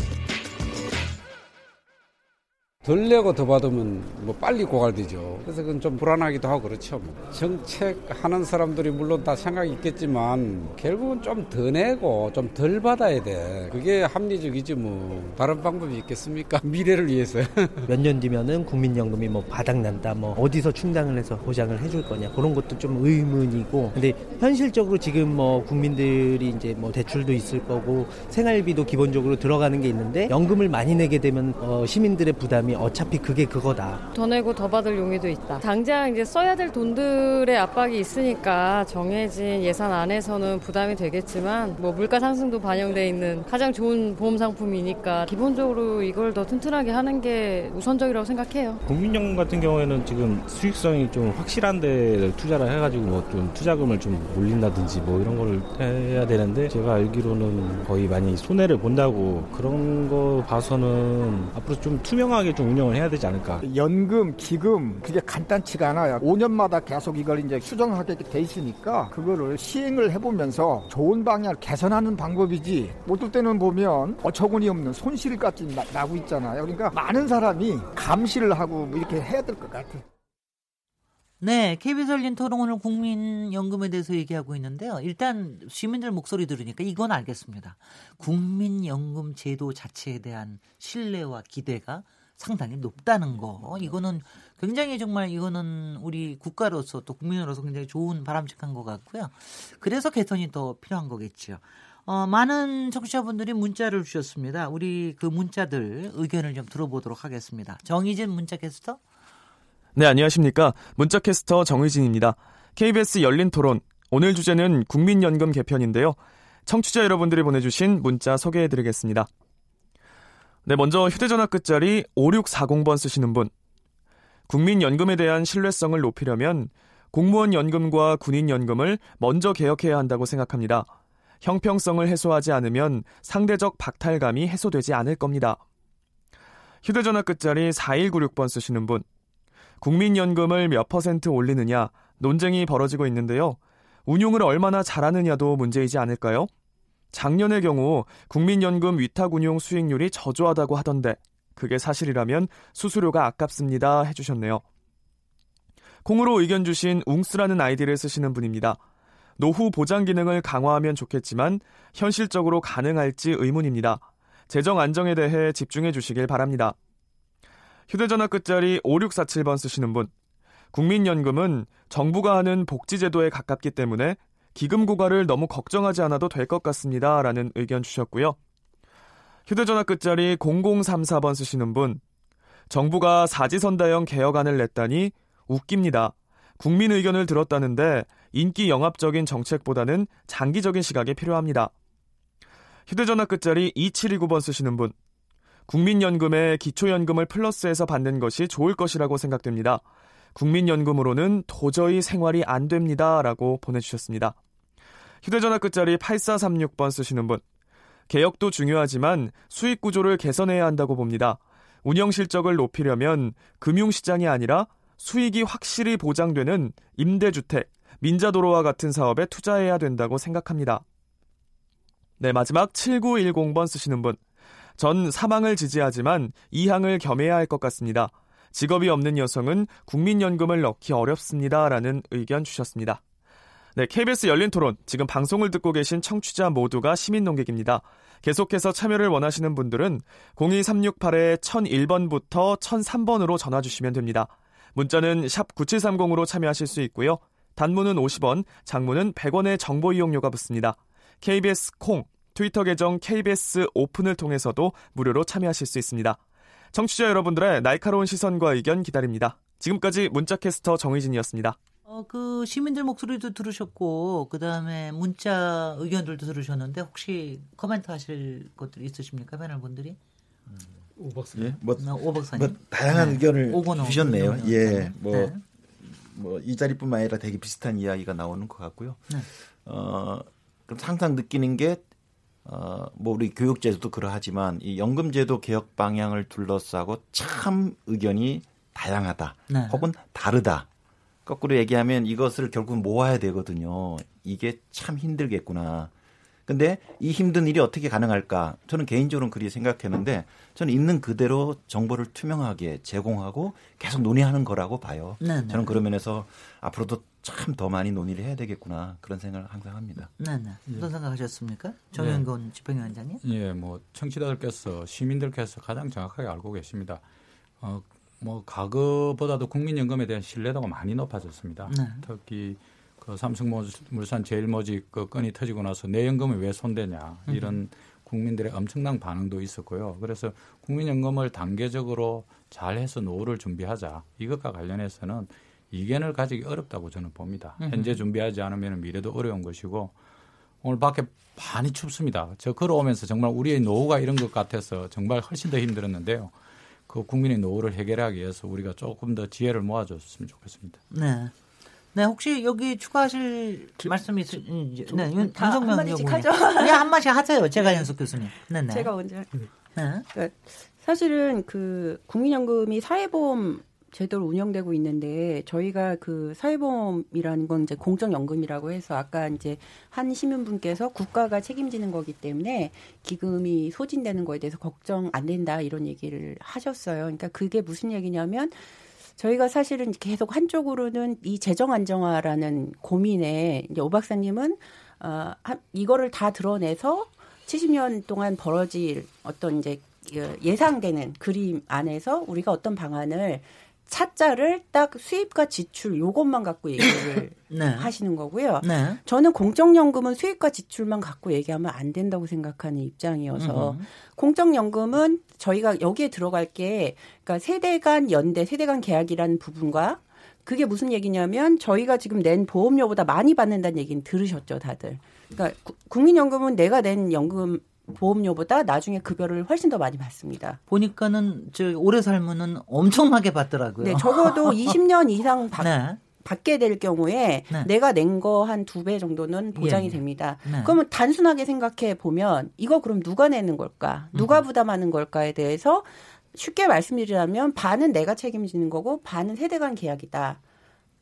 덜 내고 더 받으면 뭐 빨리 고갈되죠. 그래서 그건 좀 불안하기도 하고 그렇죠. 뭐. 정책 하는 사람들이 물론 다 생각이 있겠지만 결국은 좀 더 내고 좀 덜 받아야 돼. 그게 합리적이지 뭐. 다른 방법이 있겠습니까? 미래를 위해서. 몇 년 뒤면은 국민연금이 뭐 바닥난다, 뭐 어디서 충당을 해서 보장을 해줄 거냐 그런 것도 좀 의문이고, 근데 현실적으로 지금 뭐 국민들이 이제 뭐 대출도 있을 거고 생활비도 기본적으로 들어가는 게 있는데 연금을 많이 내게 되면 어, 시민들의 부담이 어차피 그게 그거다. 더 내고 더 받을 용의도 있다. 당장 이제 써야 될 돈들의 압박이 있으니까 정해진 예산 안에서는 부담이 되겠지만 뭐 물가 상승도 반영돼 있는 가장 좋은 보험 상품이니까 기본적으로 이걸 더 튼튼하게 하는 게 우선적이라고 생각해요. 국민연금 같은 경우에는 지금 수익성이 좀 확실한 데 투자를 해가지고 뭐 좀 투자금을 좀 올린다든지 뭐 이런 걸 해야 되는데 제가 알기로는 거의 많이 손해를 본다고 그런 거 봐서는 앞으로 좀 투명하게 좀 운영을 해야 되지 않을까. 연금, 기금 그게 간단치가 않아요. 5년마다 계속 이걸 이제 수정하게 돼 있으니까 그거를 시행을 해보면서 좋은 방향을 개선하는 방법이지. 어떨 때는 보면 어처구니 없는 손실까지 나, 나고 있잖아요. 그러니까 많은 사람이 감시를 하고 뭐 이렇게 해야 될 것 같아요. 네, KBS 열린 토론 오늘 국민연금에 대해서 얘기하고 있는데요. 일단 시민들 목소리 들으니까 이건 알겠습니다. 국민연금 제도 자체에 대한 신뢰와 기대가 상당히 높다는 거. 이거는 굉장히 정말 이거는 우리 국가로서 또 국민으로서 굉장히 좋은 바람직한 것 같고요. 그래서 개선이 더 필요한 거겠죠. 어, 많은 청취자분들이 문자를 주셨습니다. 우리 그 문자들 의견을 좀 들어보도록 하겠습니다. 정희진 문자 캐스터. 네, 안녕하십니까. 문자캐스터 정의진입니다. KBS 열린 토론. 오늘 주제는 국민연금 개편인데요. 청취자 여러분들이 보내주신 문자 소개해드리겠습니다. 네, 먼저 휴대전화 끝자리 5640번 쓰시는 분. 국민연금에 대한 신뢰성을 높이려면 공무원 연금과 군인 연금을 먼저 개혁해야 한다고 생각합니다. 형평성을 해소하지 않으면 상대적 박탈감이 해소되지 않을 겁니다. 휴대전화 끝자리 4196번 쓰시는 분. 국민연금을 몇 퍼센트 올리느냐 논쟁이 벌어지고 있는데요. 운용을 얼마나 잘하느냐도 문제이지 않을까요? 작년의 경우 국민연금 위탁운용 수익률이 저조하다고 하던데 그게 사실이라면 수수료가 아깝습니다 해주셨네요. 콩으로 의견 주신 웅스라는 아이디를 쓰시는 분입니다. 노후 보장 기능을 강화하면 좋겠지만 현실적으로 가능할지 의문입니다. 재정 안정에 대해 집중해 주시길 바랍니다. 휴대전화 끝자리 5647번 쓰시는 분. 국민연금은 정부가 하는 복지제도에 가깝기 때문에 기금 고갈을 너무 걱정하지 않아도 될 것 같습니다. 라는 의견 주셨고요. 휴대전화 끝자리 0034번 쓰시는 분. 정부가 사지선다형 개혁안을 냈다니 웃깁니다. 국민 의견을 들었다는데 인기 영합적인 정책보다는 장기적인 시각이 필요합니다. 휴대전화 끝자리 2729번 쓰시는 분. 국민연금에 기초연금을 플러스해서 받는 것이 좋을 것이라고 생각됩니다. 국민연금으로는 도저히 생활이 안 됩니다. 라고 보내주셨습니다. 휴대전화 끝자리 8436번 쓰시는 분. 개혁도 중요하지만 수익 구조를 개선해야 한다고 봅니다. 운영 실적을 높이려면 금융시장이 아니라 수익이 확실히 보장되는 임대주택, 민자도로와 같은 사업에 투자해야 된다고 생각합니다. 네, 마지막 7910번 쓰시는 분. 전 사망을 지지하지만 이항을 겸해야 할 것 같습니다. 직업이 없는 여성은 국민연금을 넣기 어렵습니다. 라는 의견 주셨습니다. 네, KBS 열린 토론. 지금 방송을 듣고 계신 청취자 모두가 시민 농객입니다. 계속해서 참여를 원하시는 분들은 02368-1001번부터 1003번으로 전화 주시면 됩니다. 문자는 샵 9730으로 참여하실 수 있고요. 단문은 50원, 장문은 100원의 정보 이용료가 붙습니다. KBS 콩, 트위터 계정 KBS 오픈을 통해서도 무료로 참여하실 수 있습니다. 청취자 여러분들의 날카로운 시선과 의견 기다립니다. 지금까지 문자캐스터 정의진이었습니다. 어, 그 시민들 목소리도 들으셨고 그다음에 문자 의견들도 들으셨는데 혹시 코멘트 하실 것들 있으십니까? 패널분들이? 오 박사님. 예, 뭐, 오 박사님. 뭐 다양한 네. 의견을 오건호 주셨네요. 의견. 예, 네. 뭐, 네. 뭐 이 자리뿐만 아니라 되게 비슷한 이야기가 나오는 것 같고요. 네. 어, 그럼 항상 느끼는 게 어, 뭐 우리 교육제도도 그러하지만 이 연금제도 개혁 방향을 둘러싸고 참 의견이 다양하다. 네. 혹은 다르다. 거꾸로 얘기하면 이것을 결국 모아야 되거든요. 이게 참 힘들겠구나. 근데 이 힘든 일이 어떻게 가능할까? 저는 개인적으로는 그렇게 생각했는데 저는 있는 그대로 정보를 투명하게 제공하고 계속 논의하는 거라고 봐요. 네, 네. 저는 그런 면에서 앞으로도 참 더 많이 논의를 해야 되겠구나 그런 생각을 항상 합니다. 네, 네. 어떤 생각하셨습니까? 정영근 집행위원장님? 예, 뭐 청취자들께서 시민들께서 가장 정확하게 알고 계십니다. 어, 뭐 과거보다도 국민연금에 대한 신뢰도가 많이 높아졌습니다. 네. 특히 그 삼성물산 제일모직 그 건이 터지고 나서 내 연금이 왜 손대냐 이런 국민들의 엄청난 반응도 있었고요. 그래서 국민연금을 단계적으로 잘해서 노후를 준비하자 이것과 관련해서는 이견을 가지기 어렵다고 저는 봅니다. 음흠. 현재 준비하지 않으면 미래도 어려운 것이고 오늘 밖에 많이 춥습니다. 저 걸어오면서 정말 우리의 노후가 이런 것 같아서 정말 훨씬 더 힘들었는데요. 그 국민의 노후를 해결하기 위해서 우리가 조금 더 지혜를 모아줬으면 좋겠습니다. 네. 네, 혹시 여기 추가하실 말씀이 있으신지. 네, 윤- 다 윤석명 한마디씩. 하죠. 네, 한 마디씩 하세요. 제가 연속 교수님. 네, 네. 제가 먼저 네. 그러니까 사실은 그 국민연금이 사회보험 제도로 운영되고 있는데 저희가 그 사회보험이라는 건 이제 공적연금이라고 해서 아까 이제 한 시민분께서 국가가 책임지는 거기 때문에 기금이 소진되는 거에 대해서 걱정 안 된다 이런 얘기를 하셨어요. 그러니까 그게 무슨 얘기냐면 저희가 사실은 계속 한쪽으로는 이 재정 안정화라는 고민에 이제 오 박사님은 어, 한- 이거를 다 드러내서 70년 동안 벌어질 어떤 이제 그 예상되는 그림 안에서 우리가 어떤 방안을 차자를 딱 수입과 지출 요것만 갖고 얘기를 네. 하시는 거고요. 네. 저는 공적연금은 수입과 지출만 갖고 얘기하면 안 된다고 생각하는 입장이어서 음흠. 공적연금은 저희가 여기에 들어갈 게 그러니까 세대 간 연대, 세대 간 계약이라는 부분과 그게 무슨 얘기냐면 저희가 지금 낸 보험료보다 많이 받는다는 얘기는 들으셨죠, 다들. 그러니까 구- 국민연금은 내가 낸 연금 보험료보다 나중에 급여를 훨씬 더 많이 받습니다. 보니까는 저 오래 살면은 엄청나게 받더라고요. 네, 적어도 20년 이상 받, 네. 받게 될 경우에 네. 내가 낸 거 한 두 배 정도는 보장이 예, 예. 됩니다. 네. 그러면 단순하게 생각해 보면 이거 그럼 누가 내는 걸까? 누가 음. 부담하는 걸까에 대해서 쉽게 말씀드리자면 반은 내가 책임지는 거고 반은 세대 간 계약이다.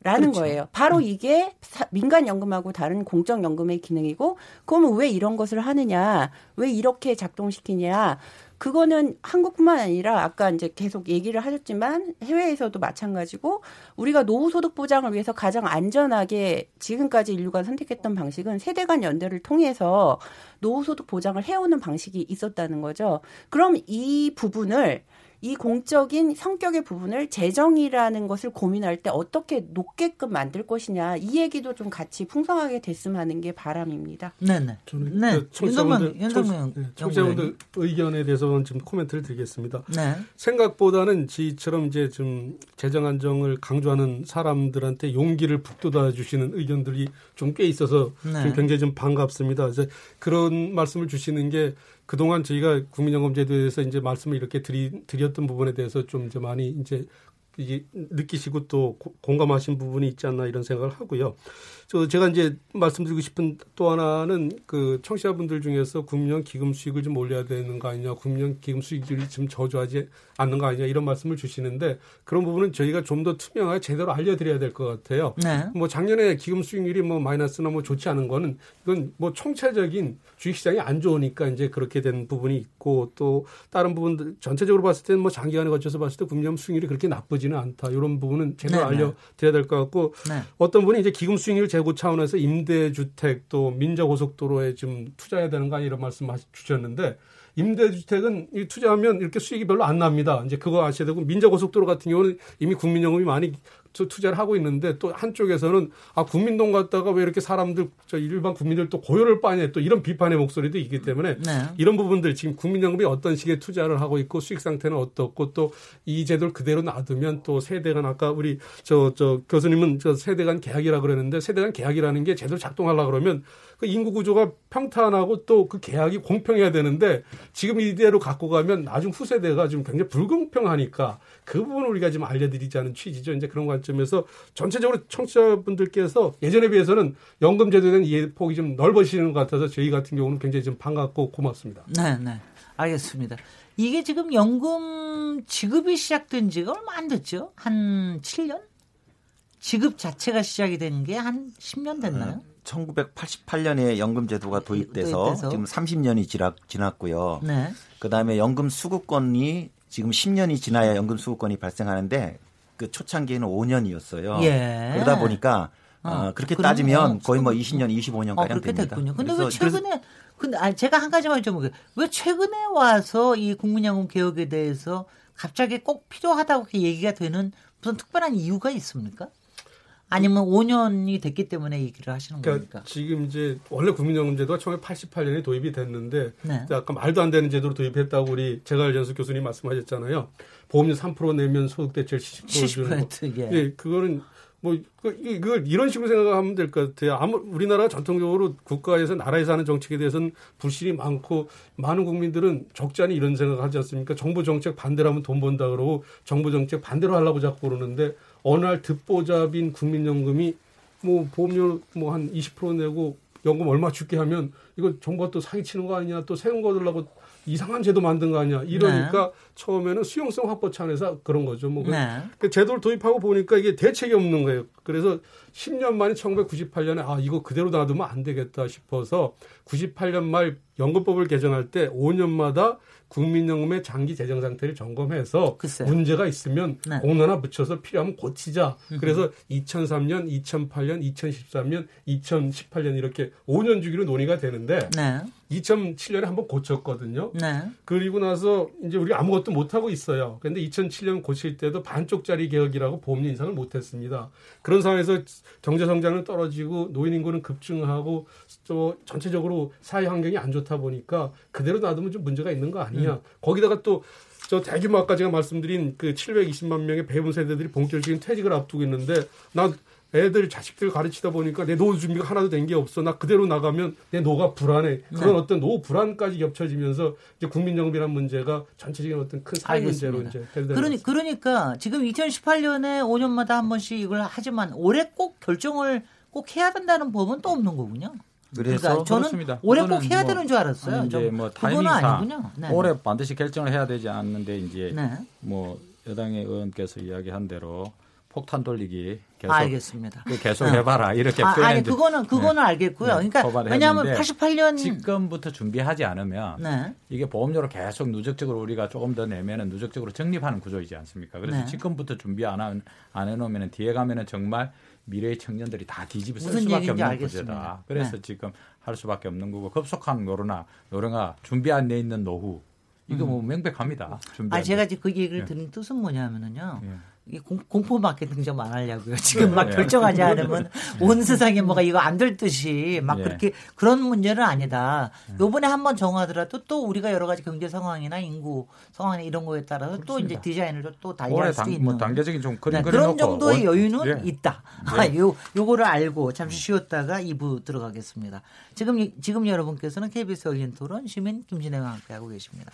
라는 그렇죠. 거예요. 바로 이게 사- 민간연금하고 다른 공적연금의 기능이고, 그러면 왜 이런 것을 하느냐, 왜 이렇게 작동시키냐, 그거는 한국뿐만 아니라 아까 이제 계속 얘기를 하셨지만 해외에서도 마찬가지고 우리가 노후 소득 보장을 위해서 가장 안전하게 지금까지 인류가 선택했던 방식은 세대 간 연대를 통해서 노후 소득 보장을 해오는 방식이 있었다는 거죠. 그럼 이 부분을 이 공적인 성격의 부분을 재정이라는 것을 고민할 때 어떻게 높게끔 만들 것이냐 이 얘기도 좀 같이 풍성하게 됐으면 하는 게 바람입니다. 네네. 저는 네. 그 청취자분들, 청- 네, 청취자분들 의견에 대해서는 좀 코멘트를 드리겠습니다. 네. 생각보다는 지처럼 이제 좀 재정 안정을 강조하는 사람들한테 용기를 북돋아 주시는 의견들이 좀 꽤 있어서 네. 좀 굉장히 좀 반갑습니다. 그래서 그런 말씀을 주시는 게 그동안 저희가 국민연금제도에 대해서 이제 말씀을 이렇게 드리, 드렸던 부분에 대해서 좀 이제 많이 이제 이게 느끼시고 또 고- 공감하신 부분이 있지 않나 이런 생각을 하고요. 저 제가 이제 말씀드리고 싶은 또 하나는 그 청취자분들 중에서 국민연 기금 수익을 좀 올려야 되는 거 아니냐, 국민연 기금 수익률이 좀 저조하지 않는 거 아니냐 이런 말씀을 주시는데 그런 부분은 저희가 좀 더 투명하게 제대로 알려드려야 될 것 같아요. 네. 뭐 작년에 기금 수익률이 뭐 마이너스나 뭐 좋지 않은 거는 이건 뭐 총체적인 주식시장이 안 좋으니까 이제 그렇게 된 부분이 있고 또 다른 부분들 전체적으로 봤을 때는 뭐 장기간에 거쳐서 봤을 때 국민연 수익률이 그렇게 나쁘지 는 않다 이런 부분은 제대로 네, 네. 알려드려야 될 것 같고 네. 어떤 분이 이제 기금 수익률 제고 차원에서 임대주택 또 민자고속도로에 좀 투자해야 되는 거 아니 이런 말씀 주셨는데 임대주택은 이 투자하면 이렇게 수익이 별로 안 납니다. 이제 그거 아셔야 되고 민자고속도로 같은 경우는 이미 국민연금이 많이 투- 투자를 하고 있는데 또 한쪽에서는 아 국민 돈 갖다가 왜 이렇게 사람들 저 일반 국민들 또 고혈을 빠냐 또 이런 비판의 목소리도 있기 때문에 네. 이런 부분들 지금 국민연금이 어떤 식의 투자를 하고 있고 수익 상태는 어떻고 또 이 제도를 그대로 놔두면 또 세대간 아까 우리 저저 교수님은 저 세대간 계약이라 그러는데 세대간 계약이라는 게 제대로 작동하려 그러면 그 인구 구조가 평탄하고 또 그 계약이 공평해야 되는데 지금 이대로 갖고 가면 나중 후세대가 좀 굉장히 불공평하니까 그 부분을 우리가 좀 알려드리자는 취지죠. 이제 그런 관점에서 전체적으로 청취자분들께서 예전에 비해서는 연금제도에 대한 이해폭이 좀 넓어지는 것 같아서 저희 같은 경우는 굉장히 좀 반갑고 고맙습니다. 네, 네. 알겠습니다. 이게 지금 연금 지급이 시작된 지가 얼마 안 됐죠? 한 7년? 지급 자체가 시작이 된 게 한 10년 됐나요? 1988년에 연금 제도가 도입돼서, 도입돼서. 지금 30년이 지나, 지났고요. 네. 그다음에 연금 수급권이 지금 10년이 지나야 연금 수급권이 발생하는데 그 초창기에는 5년이었어요. 예. 그러다 보니까 어, 어, 그렇게 따지면 어, 거의 뭐 수급- 20년, 25년 어, 가량 그렇게 됩니다. 됐군요. 근데 왜 최근에 근데 아 제가 한 가지만 좀왜 최근에 와서 이 국민연금 개혁에 대해서 갑자기 꼭 필요하다고 이렇게 얘기가 되는 무슨 특별한 이유가 있습니까? 아니면 5년이 됐기 때문에 얘기를 하시는 그러니까 겁니까? 지금 이제 원래 국민연금제도가 1988년에 도입이 됐는데 네. 아까 말도 안 되는 제도로 도입했다고 우리 재갈 연수 교수님 말씀하셨잖아요. 보험료 3% 내면 소득 대체율 70% 주는 거. 70% 예. 예, 그거는 뭐 그- 이걸 이런 식으로 생각하면 될 것 같아요. 아무 우리나라 전통적으로 국가에서 나라에서 하는 정책에 대해서는 불신이 많고 많은 국민들은 않은 이런 생각을 하지 않습니까? 정부 정책 반대로 하면 돈 번다 그러고 정부 정책 반대로 하려고 자꾸 그러는데 어느 날 듣보잡인 국민연금이 뭐 보험료 뭐 한 20% 내고 연금 얼마 줄게 하면 이거 정부가 또 사기치는 거 아니냐 또 세금 거두려고 이상한 제도 만든 거 아니야 이러니까 처음에는 수용성 확보 차원에서 그런 거죠. 뭐 그- 네. 그 제도를 도입하고 보니까 이게 대책이 없는 거예요. 그래서 10년 만에 1998년에 아 이거 그대로 놔두면 안 되겠다 싶어서 98년 말 연금법을 개정할 때 5년마다 국민연금의 장기 재정 상태를 점검해서 글쎄요. 문제가 있으면 네. 공론화 붙여서 필요하면 고치자. 그래서 2003년, 2008년, 2013년, 2018년 이렇게 5년 주기로 논의가 되는데 네. 2007년에 한번 고쳤거든요. 네. 그리고 나서 이제 우리가 아무것도 못 하고 있어요. 그런데 2007년 고칠 때도 반쪽짜리 개혁이라고 보험료 인상을 못 했습니다. 그런 상황에서 경제 성장은 떨어지고 노인 인구는 급증하고 또 전체적으로 사회 환경이 안 좋다 보니까 그대로 놔두면 좀 문제가 있는 거 아니냐. 거기다가 또 저 대규모 아까 제가 말씀드린 그 720만 명의 배분 세대들이 본격적인 퇴직을 앞두고 있는데 나 애들 자식들 가르치다 보니까 내 노후 준비가 하나도 된 게 없어. 나 그대로 나가면 내 노가 불안해. 그런 네. 어떤 노후 불안까지 겹쳐지면서 이제 국민연금이라는 문제가 전체적인 어떤 큰 사회 문제로 알겠습니다. 이제 될때 그러니, 그러니까 지금 2018년에 5년마다 한 번씩 이걸 하지만 올해 꼭 결정을 꼭 해야 된다는 법은 또 없는 거군요. 그래서 그러니까 저는 그렇습니다. 올해 꼭 해야 뭐 되는 줄 알았어요. 아니, 이제 좀뭐 그거는 타이밍상 아니군요. 네. 올해 반드시 결정을 해야 되지 않는데 이제 네. 뭐 여당의 의원께서 이야기한 대로 폭탄 돌리기 계속 알겠습니다. 그 계속 네. 해봐라 이렇게 아, 아니 표현했는데 그거는 그거는 알겠고요. 네, 그러니까 왜냐하면 했는데 88년 지금부터 준비하지 않으면 네. 이게 보험료를 계속 누적적으로 우리가 조금 더 내면은 누적적으로 적립하는 구조이지 않습니까? 그래서 네. 지금부터 준비 안, 한- 안 해놓으면 뒤에 가면은 정말 미래의 청년들이 다 뒤집어 쓸 수밖에 없는 알겠습니다. 구조다. 그래서 네. 지금 할 수밖에 없는 거고 급속한 노르나 노령아 준비 안 돼 있는 노후 이거 뭐 명백합니다. 아안 제가 돼. 지금 그 얘기를 예. 드린 뜻은 뭐냐면은요. 예. 이 공, 공포 마케팅 좀안 하려고요. 지금 막 예. 결정하지 않으면 온 세상에 뭐가 이거 안 될 듯이 막 예. 그렇게 그런 문제는 아니다. 요번에 한번 정하더라도 또 우리가 여러 가지 경제 상황이나 인구 상황이나 이런 거에 따라서 또 이제 디자인을 또 달리할 단, 있는 뭐 단계적인 좀 그림 네, 그런 정도의 원- 여유는 예. 있다. 예. 아, 요 요거를 알고 잠시 쉬었다가 2부 들어가겠습니다. 지금 이- 지금 여러분께서는 KBS 열린 토론 시민 김진애와 함께하고 계십니다.